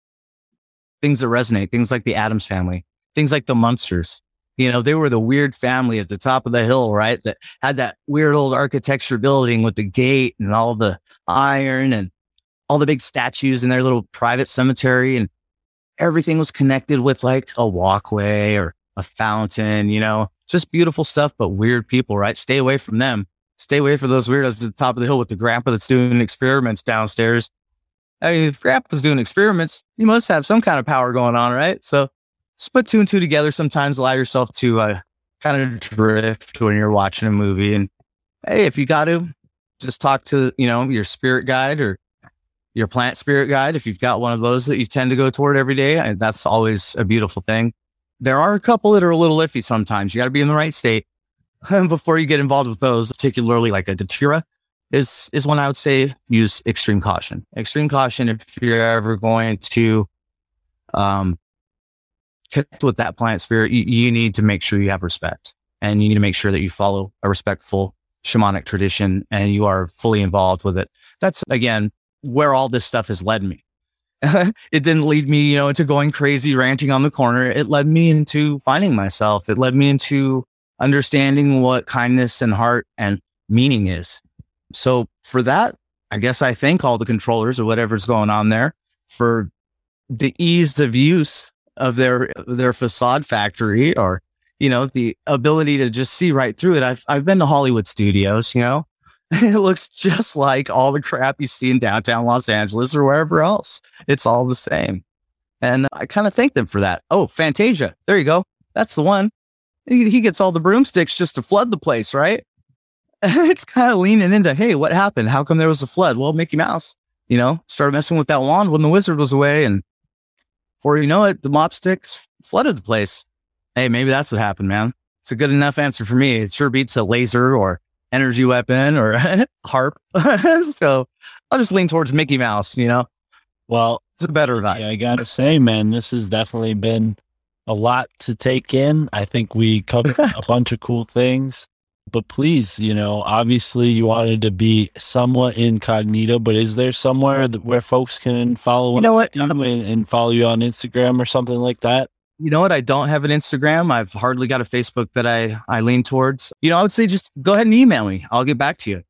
things that resonate, things like the Addams family, things like the Munsters. You know, they were the weird family at the top of the hill, right? That had that weird old architecture building with the gate and all the iron and all the big statues in their little private cemetery. And everything was connected with like a walkway or a fountain, you know, just beautiful stuff, but weird people, right? Stay away from them. Stay away from those weirdos at the top of the hill with the grandpa that's doing experiments downstairs. I mean, if grandpa's doing experiments, he must have some kind of power going on, right? So put two and two together. Sometimes allow yourself to uh, kind of drift when you're watching a movie. And hey, if you got to, just talk to you know your spirit guide or your plant spirit guide if you've got one of those that you tend to go toward every day. And that's always a beautiful thing. There are a couple that are a little iffy sometimes. You got to be in the right state before you get involved with those, particularly like a datura is is one I would say use extreme caution. Extreme caution if you're ever going to um with that plant spirit, you, you need to make sure you have respect and you need to make sure that you follow a respectful shamanic tradition and you are fully involved with it. That's again where all this stuff has led me. it didn't lead me, you know, into going crazy, ranting on the corner. It led me into finding myself. It led me into understanding what kindness and heart and meaning is. So for that, I guess I thank all the controllers or whatever's going on there for the ease of use of their their facade factory or you know the ability to just see right through it. I've I've been to Hollywood studios, you know, it looks just like all the crap you see in downtown Los Angeles or wherever else. It's all the same. And I kind of thank them for that. Oh, Fantasia. There you go. That's the one. He, he gets all the broomsticks just to flood the place, right? it's kind of leaning into, hey, what happened? How come there was a flood? Well, Mickey Mouse, you know, started messing with that wand when the wizard was away. And before you know it, the mop sticks flooded the place. Hey, maybe that's what happened, man. It's a good enough answer for me. It sure beats a laser or energy weapon or HAARP. so I'll just lean towards Mickey Mouse, you know? Well, It's a better vibe. yeah, I got to say, man, this has definitely been a lot to take in. I think we covered a bunch of cool things. But please, you know, obviously you wanted to be somewhat incognito, but is there somewhere that, where folks can follow You know what? and, and follow you on Instagram or something like that? You know what? I don't have an Instagram. I've hardly got a Facebook that I, I lean towards. You know, I would say just go ahead and email me. I'll get back to you.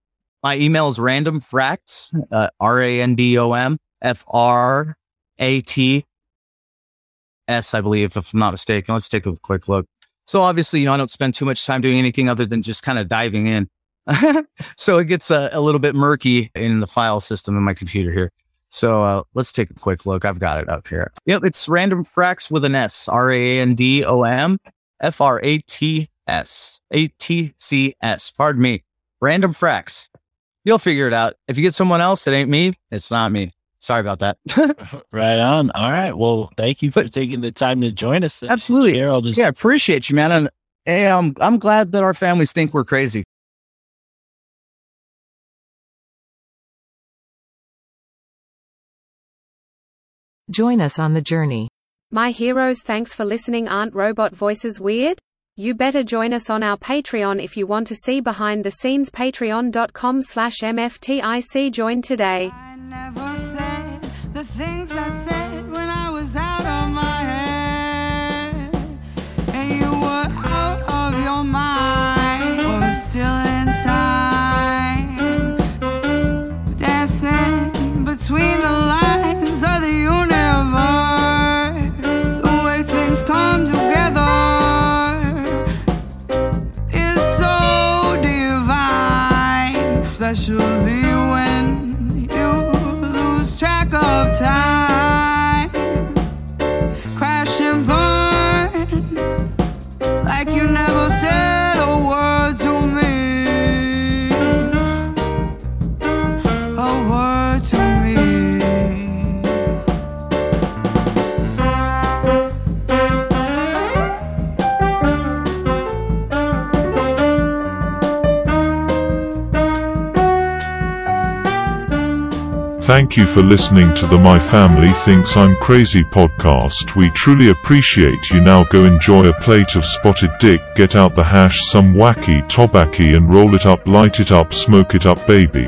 My email is random fracts, uh, R A N D O M F R A T S, I believe, if I'm not mistaken. Let's take a quick look. So obviously, you know, I don't spend too much time doing anything other than just kind of diving in. so it gets a, a little bit murky in the file system in my computer here. So uh, let's take a quick look. I've got it up here. Yep, it's random fracts with an S. R A N D O M F R A T S. A T C S. Pardon me. Random fracts. You'll figure it out. If you get someone else, it ain't me. It's not me. Sorry about that. Right on. All right. Well, thank you for taking the time to join us. Absolutely. Share all this. yeah, I appreciate you, man. And hey, I'm I'm glad that our families think we're crazy. Join us on the journey. My heroes, thanks for listening. Aren't robot voices weird? You better join us on our Patreon if you want to see behind the scenes. Patreon.com slash MFTIC. Join today. The things I said Thank you for listening to the My Family Thinks I'm Crazy podcast. We truly appreciate you now go enjoy a plate of spotted dick, get out the hash, some wacky tobacco and roll it up, light it up, smoke it up baby.